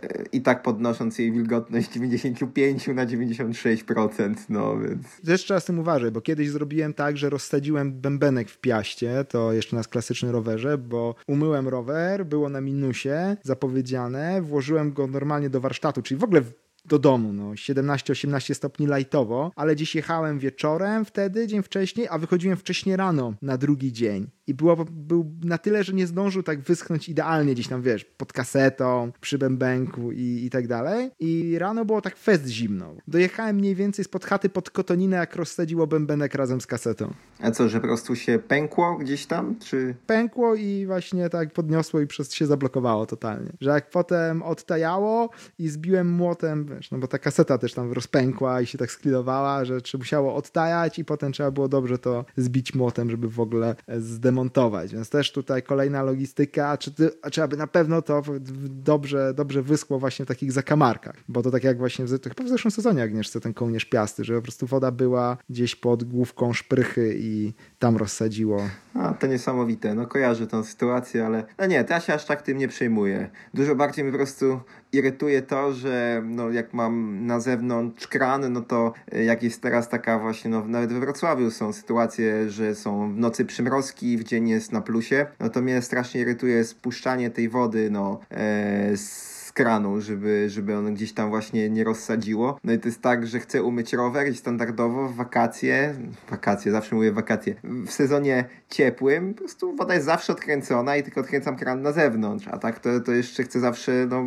e, i tak podnosząc jej wilgotność 95 na 96%, no więc... Też trzeba z tym uważać, bo kiedyś zrobiłem tak, że rozsadziłem bębenek w piaście, to jeszcze na klasycznym rowerze, bo umyłem rower, było na minusie zapowiedziane, włożyłem go normalnie do warsztatu, czyli w ogóle do domu, no 17-18 stopni lightowo, ale dziś jechałem wieczorem wtedy, dzień wcześniej, a wychodziłem wcześniej rano na drugi dzień i było, był na tyle, że nie zdążył tak wyschnąć idealnie gdzieś tam, wiesz, pod kasetą, przy bębenku i, i tak dalej. I rano było tak fest zimno. Dojechałem mniej więcej spod chaty pod kotoninę, jak rozsadziło bębenek razem z kasetą. A co, że po prostu się pękło gdzieś tam, czy? Pękło i właśnie tak podniosło i przez się zablokowało totalnie. Że jak potem odtajało i zbiłem młotem, wiesz, no bo ta kaseta też tam rozpękła i się tak sklidowała, że trzeba musiało odtajać i potem trzeba było dobrze to zbić młotem, żeby w ogóle zdemontować. Montować, więc też tutaj kolejna logistyka, czy, ty, czy aby na pewno to dobrze, dobrze wyschło właśnie w takich zakamarkach, bo to tak jak właśnie w, chyba w zeszłym sezonie Agnieszce ten kołnierz piasty, że po prostu woda była gdzieś pod główką szprychy i tam rozsadziło. A, to niesamowite, no kojarzę tą sytuację, ale no nie, to ja się aż tak tym nie przejmuję. Dużo bardziej mi po prostu irytuje to, że no, jak mam na zewnątrz kran, no to e, jak jest teraz taka właśnie, no nawet we Wrocławiu są sytuacje, że są w nocy przymrozki, w dzień jest na plusie, no to mnie strasznie irytuje spuszczanie tej wody, no e, z kranu, żeby, żeby on gdzieś tam właśnie nie rozsadziło. No i to jest tak, że chcę umyć rower i standardowo w wakacje, wakacje, zawsze mówię wakacje, w sezonie ciepłym po prostu woda jest zawsze odkręcona i tylko odkręcam kran na zewnątrz, a tak to, to jeszcze chcę zawsze no,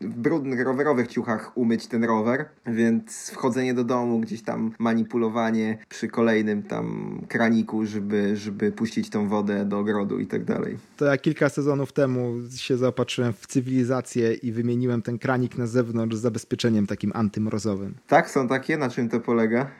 w brudnych rowerowych ciuchach umyć ten rower, więc wchodzenie do domu, gdzieś tam manipulowanie przy kolejnym tam kraniku, żeby, żeby puścić tą wodę do ogrodu i tak dalej. To ja kilka sezonów temu się zaopatrzyłem w cywilizację i wymieniłem ten kranik na zewnątrz z zabezpieczeniem takim antymrozowym. Tak, są takie? Na czym to polega?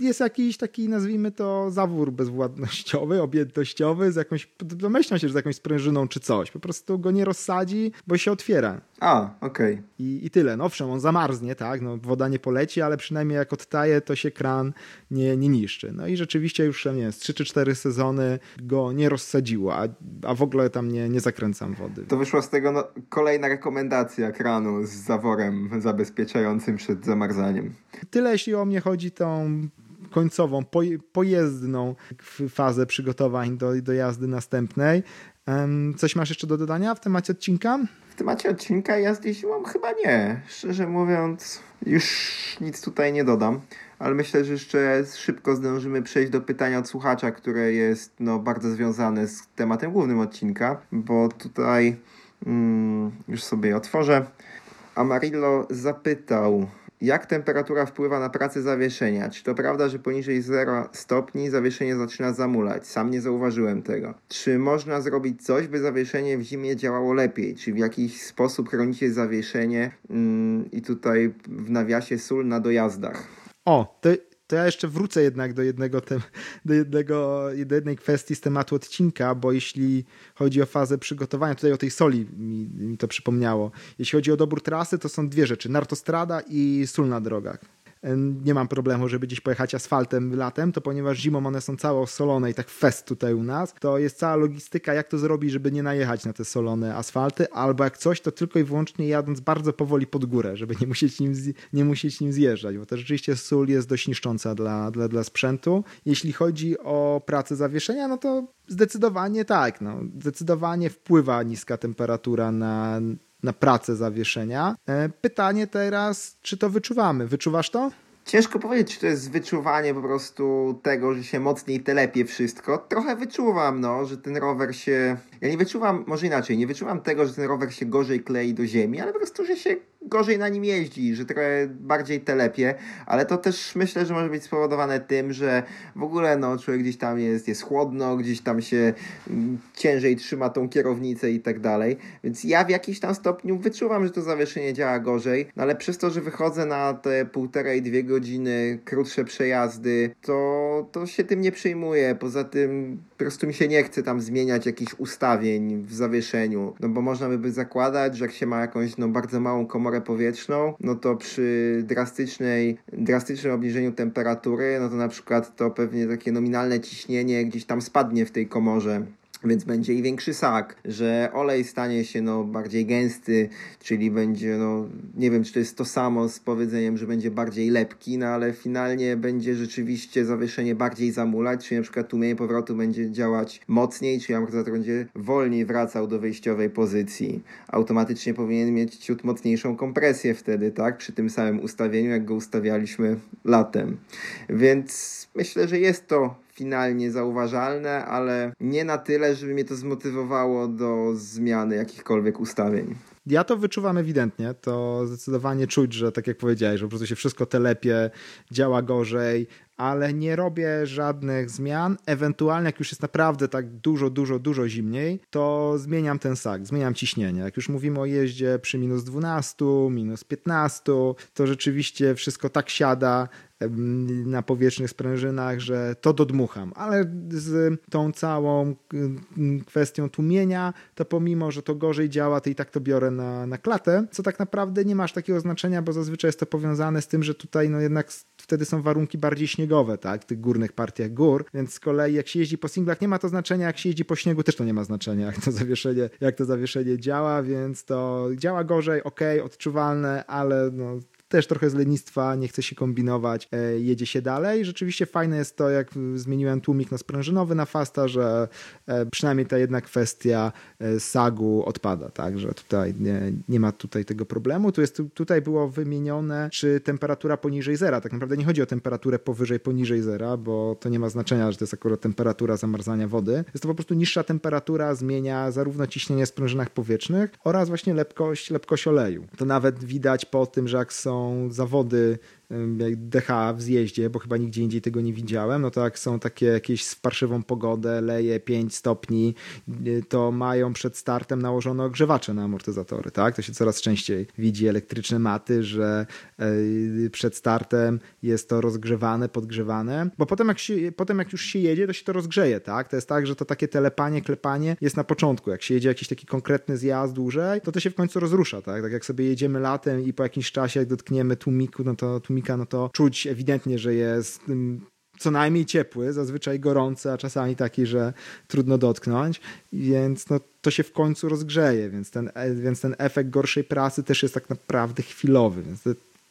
Jest jakiś taki, nazwijmy to, zawór bezwładnościowy, objętościowy, z jakąś, domyślam się, że z jakąś sprężyną czy coś. Po prostu go nie rozsadzi, bo się otwiera. A, okej. Okay. I, I tyle. No owszem, on zamarznie, tak, no, woda nie poleci, ale przynajmniej jak odtaje, to się kran nie, nie niszczy. No i rzeczywiście już, nie wiem, z 3 czy 4 sezony go nie rozsadziło, a, a w ogóle tam nie, nie zakręcam wody. To wyszła z tego no, kolejna rekomendacja kranu z zaworem zabezpieczającym przed zamarzaniem. Tyle jeśli o mnie chodzi, tą końcową, pojezdną fazę przygotowań do, do jazdy następnej. Coś masz jeszcze do dodania w temacie odcinka? Temacie odcinka jazdy zimą chyba nie. Szczerze mówiąc, już nic tutaj nie dodam. Ale myślę, że jeszcze szybko zdążymy przejść do pytania od słuchacza, które jest no, bardzo związane z tematem głównym odcinka, bo tutaj mm, już sobie otworzę. Amarillo zapytał, jak temperatura wpływa na pracę zawieszenia? Czy to prawda, że poniżej 0 stopni zawieszenie zaczyna zamulać? Sam nie zauważyłem tego. Czy można zrobić coś, by zawieszenie w zimie działało lepiej? Czy w jakiś sposób chronicie zawieszenie? Mm, I tutaj w nawiasie sól na dojazdach. O, to to ja jeszcze wrócę jednak do jednego, tem, do jednego, do jednej kwestii z tematu odcinka, bo jeśli chodzi o fazę przygotowania, tutaj o tej soli mi, mi to przypomniało. Jeśli chodzi o dobór trasy, to są dwie rzeczy: nartostrada i sól na drogach nie mam problemu, żeby gdzieś pojechać asfaltem latem, to ponieważ zimą one są całe osolone i tak fest tutaj u nas, to jest cała logistyka, jak to zrobić, żeby nie najechać na te solone asfalty, albo jak coś, to tylko i wyłącznie jadąc bardzo powoli pod górę, żeby nie musieć nim, nie musieć nim zjeżdżać, bo to rzeczywiście sól jest dość niszcząca dla, dla, dla sprzętu. Jeśli chodzi o pracę zawieszenia, no to zdecydowanie tak, no, zdecydowanie wpływa niska temperatura na na pracę zawieszenia. E, pytanie teraz, czy to wyczuwamy? Wyczuwasz to? Ciężko powiedzieć, czy to jest wyczuwanie po prostu tego, że się mocniej telepie wszystko. Trochę wyczuwam, no, że ten rower się... Ja nie wyczuwam, może inaczej, nie wyczuwam tego, że ten rower się gorzej klei do ziemi, ale po prostu, że się gorzej na nim jeździ, że trochę bardziej telepie, ale to też myślę, że może być spowodowane tym, że w ogóle no, człowiek gdzieś tam jest, jest chłodno, gdzieś tam się mm, ciężej trzyma tą kierownicę i tak dalej, więc ja w jakimś tam stopniu wyczuwam, że to zawieszenie działa gorzej, no ale przez to, że wychodzę na te półtorej, dwie godziny krótsze przejazdy, to, to się tym nie przejmuję, poza tym po prostu mi się nie chce tam zmieniać jakichś ustawień w zawieszeniu, no bo można by zakładać, że jak się ma jakąś no, bardzo małą komorę powietrzną, no to przy drastycznej, drastycznym obniżeniu temperatury, no to na przykład to pewnie takie nominalne ciśnienie gdzieś tam spadnie w tej komorze więc będzie i większy sak, że olej stanie się no, bardziej gęsty, czyli będzie, no, nie wiem, czy to jest to samo z powiedzeniem, że będzie bardziej lepki, no ale finalnie będzie rzeczywiście zawieszenie bardziej zamulać, czyli na przykład tłumienie powrotu będzie działać mocniej, czyli amortyzator będzie wolniej wracał do wyjściowej pozycji. Automatycznie powinien mieć ciut mocniejszą kompresję wtedy, tak, przy tym samym ustawieniu, jak go ustawialiśmy latem. Więc myślę, że jest to finalnie zauważalne, ale nie na tyle, żeby mnie to zmotywowało do zmiany jakichkolwiek ustawień. Ja to wyczuwam ewidentnie, to zdecydowanie czuć, że tak jak powiedziałeś, że po prostu się wszystko telepie, działa gorzej, ale nie robię żadnych zmian. Ewentualnie, jak już jest naprawdę tak dużo, dużo, dużo zimniej, to zmieniam ten sak, zmieniam ciśnienie. Jak już mówimy o jeździe przy minus 12, minus 15, to rzeczywiście wszystko tak siada, na powietrznych sprężynach, że to dodmucham, ale z tą całą kwestią tłumienia, to pomimo, że to gorzej działa, to i tak to biorę na, na klatę, co tak naprawdę nie masz takiego znaczenia, bo zazwyczaj jest to powiązane z tym, że tutaj no jednak wtedy są warunki bardziej śniegowe, tak, w tych górnych partiach gór, więc z kolei jak się jeździ po singlach, nie ma to znaczenia, jak się jeździ po śniegu, też to nie ma znaczenia, jak to zawieszenie, jak to zawieszenie działa, więc to działa gorzej, ok, odczuwalne, ale no, też trochę z lenistwa, nie chce się kombinować, e, jedzie się dalej. Rzeczywiście fajne jest to, jak zmieniłem tłumik na sprężynowy na Fasta, że e, przynajmniej ta jedna kwestia e, sagu odpada, tak, że tutaj nie, nie ma tutaj tego problemu. Tu jest, tutaj było wymienione, czy temperatura poniżej zera. Tak naprawdę nie chodzi o temperaturę powyżej, poniżej zera, bo to nie ma znaczenia, że to jest akurat temperatura zamarzania wody. Jest to po prostu niższa temperatura zmienia zarówno ciśnienie w sprężynach powietrznych oraz właśnie lepkość, lepkość oleju. To nawet widać po tym, że jak są zawody DH w zjeździe, bo chyba nigdzie indziej tego nie widziałem, no to jak są takie jakieś w parszywą pogodę, leje 5 stopni, to mają przed startem nałożone ogrzewacze na amortyzatory, tak? To się coraz częściej widzi elektryczne maty, że przed startem jest to rozgrzewane, podgrzewane, bo potem jak, się, potem jak już się jedzie, to się to rozgrzeje, tak? To jest tak, że to takie telepanie, klepanie jest na początku. Jak się jedzie jakiś taki konkretny zjazd dłużej, to to się w końcu rozrusza, tak? Tak jak sobie jedziemy latem i po jakimś czasie jak dotkniemy tłumiku, no to no to czuć ewidentnie, że jest mm, co najmniej ciepły, zazwyczaj gorący, a czasami taki, że trudno dotknąć, więc no, to się w końcu rozgrzeje, więc ten, e, więc ten efekt gorszej pracy też jest tak naprawdę chwilowy, więc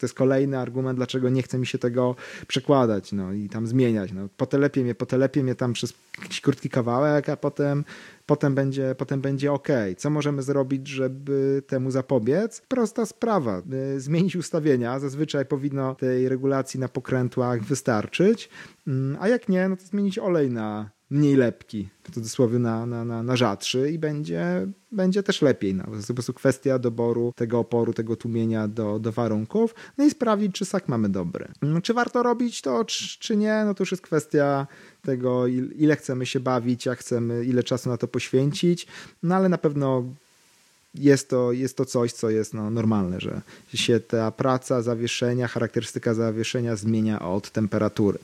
to, jest kolejny argument, dlaczego nie chce mi się tego przekładać no, i tam zmieniać. No, potelepie mnie, potelepie mnie tam przez jakiś krótki kawałek, a potem, potem, będzie, potem będzie ok. Co możemy zrobić, żeby temu zapobiec? Prosta sprawa. Y, zmienić ustawienia. Zazwyczaj powinno tej regulacji na pokrętłach wystarczyć, mm, a jak nie, no to zmienić olej na mniej lepki, w cudzysłowie na, na, na, na rzadszy i będzie, będzie też lepiej. No. To jest po prostu kwestia doboru tego oporu, tego tłumienia do, do warunków, no i sprawdzić, czy sak mamy dobry. Mm, czy warto robić to, czy, czy nie, no to już jest kwestia tego, ile chcemy się bawić, jak chcemy, ile czasu na to poświęcić, no ale na pewno jest to, jest to coś, co jest no, normalne, że się ta praca zawieszenia, charakterystyka zawieszenia zmienia od temperatury.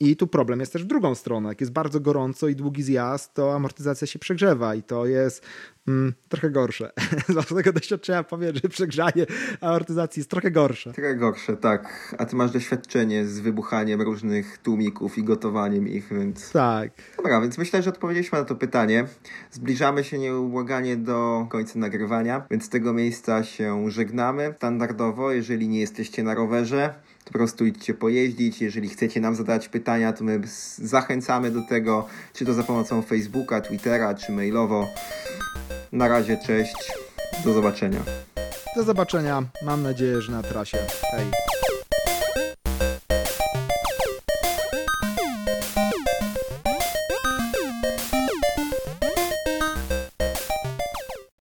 I tu problem jest też w drugą stronę. Jak jest bardzo gorąco i długi zjazd, to amortyzacja się przegrzewa i to jest mm, trochę gorsze. Z tego doświadczenia powiem, że przegrzanie amortyzacji jest trochę gorsze. Trochę gorsze, tak. A ty masz doświadczenie z wybuchaniem różnych tłumików i gotowaniem ich, więc... Tak. Dobra, więc myślę, że odpowiedzieliśmy na to pytanie. Zbliżamy się nieubłaganie do końca nagrywania, więc z tego miejsca się żegnamy. Standardowo, jeżeli nie jesteście na rowerze, po prostu idźcie pojeździć. Jeżeli chcecie nam zadać pytania, to my zachęcamy do tego, czy to za pomocą Facebooka, Twittera, czy mailowo. Na razie, cześć, do zobaczenia. Do zobaczenia, mam nadzieję, że na trasie. Hej.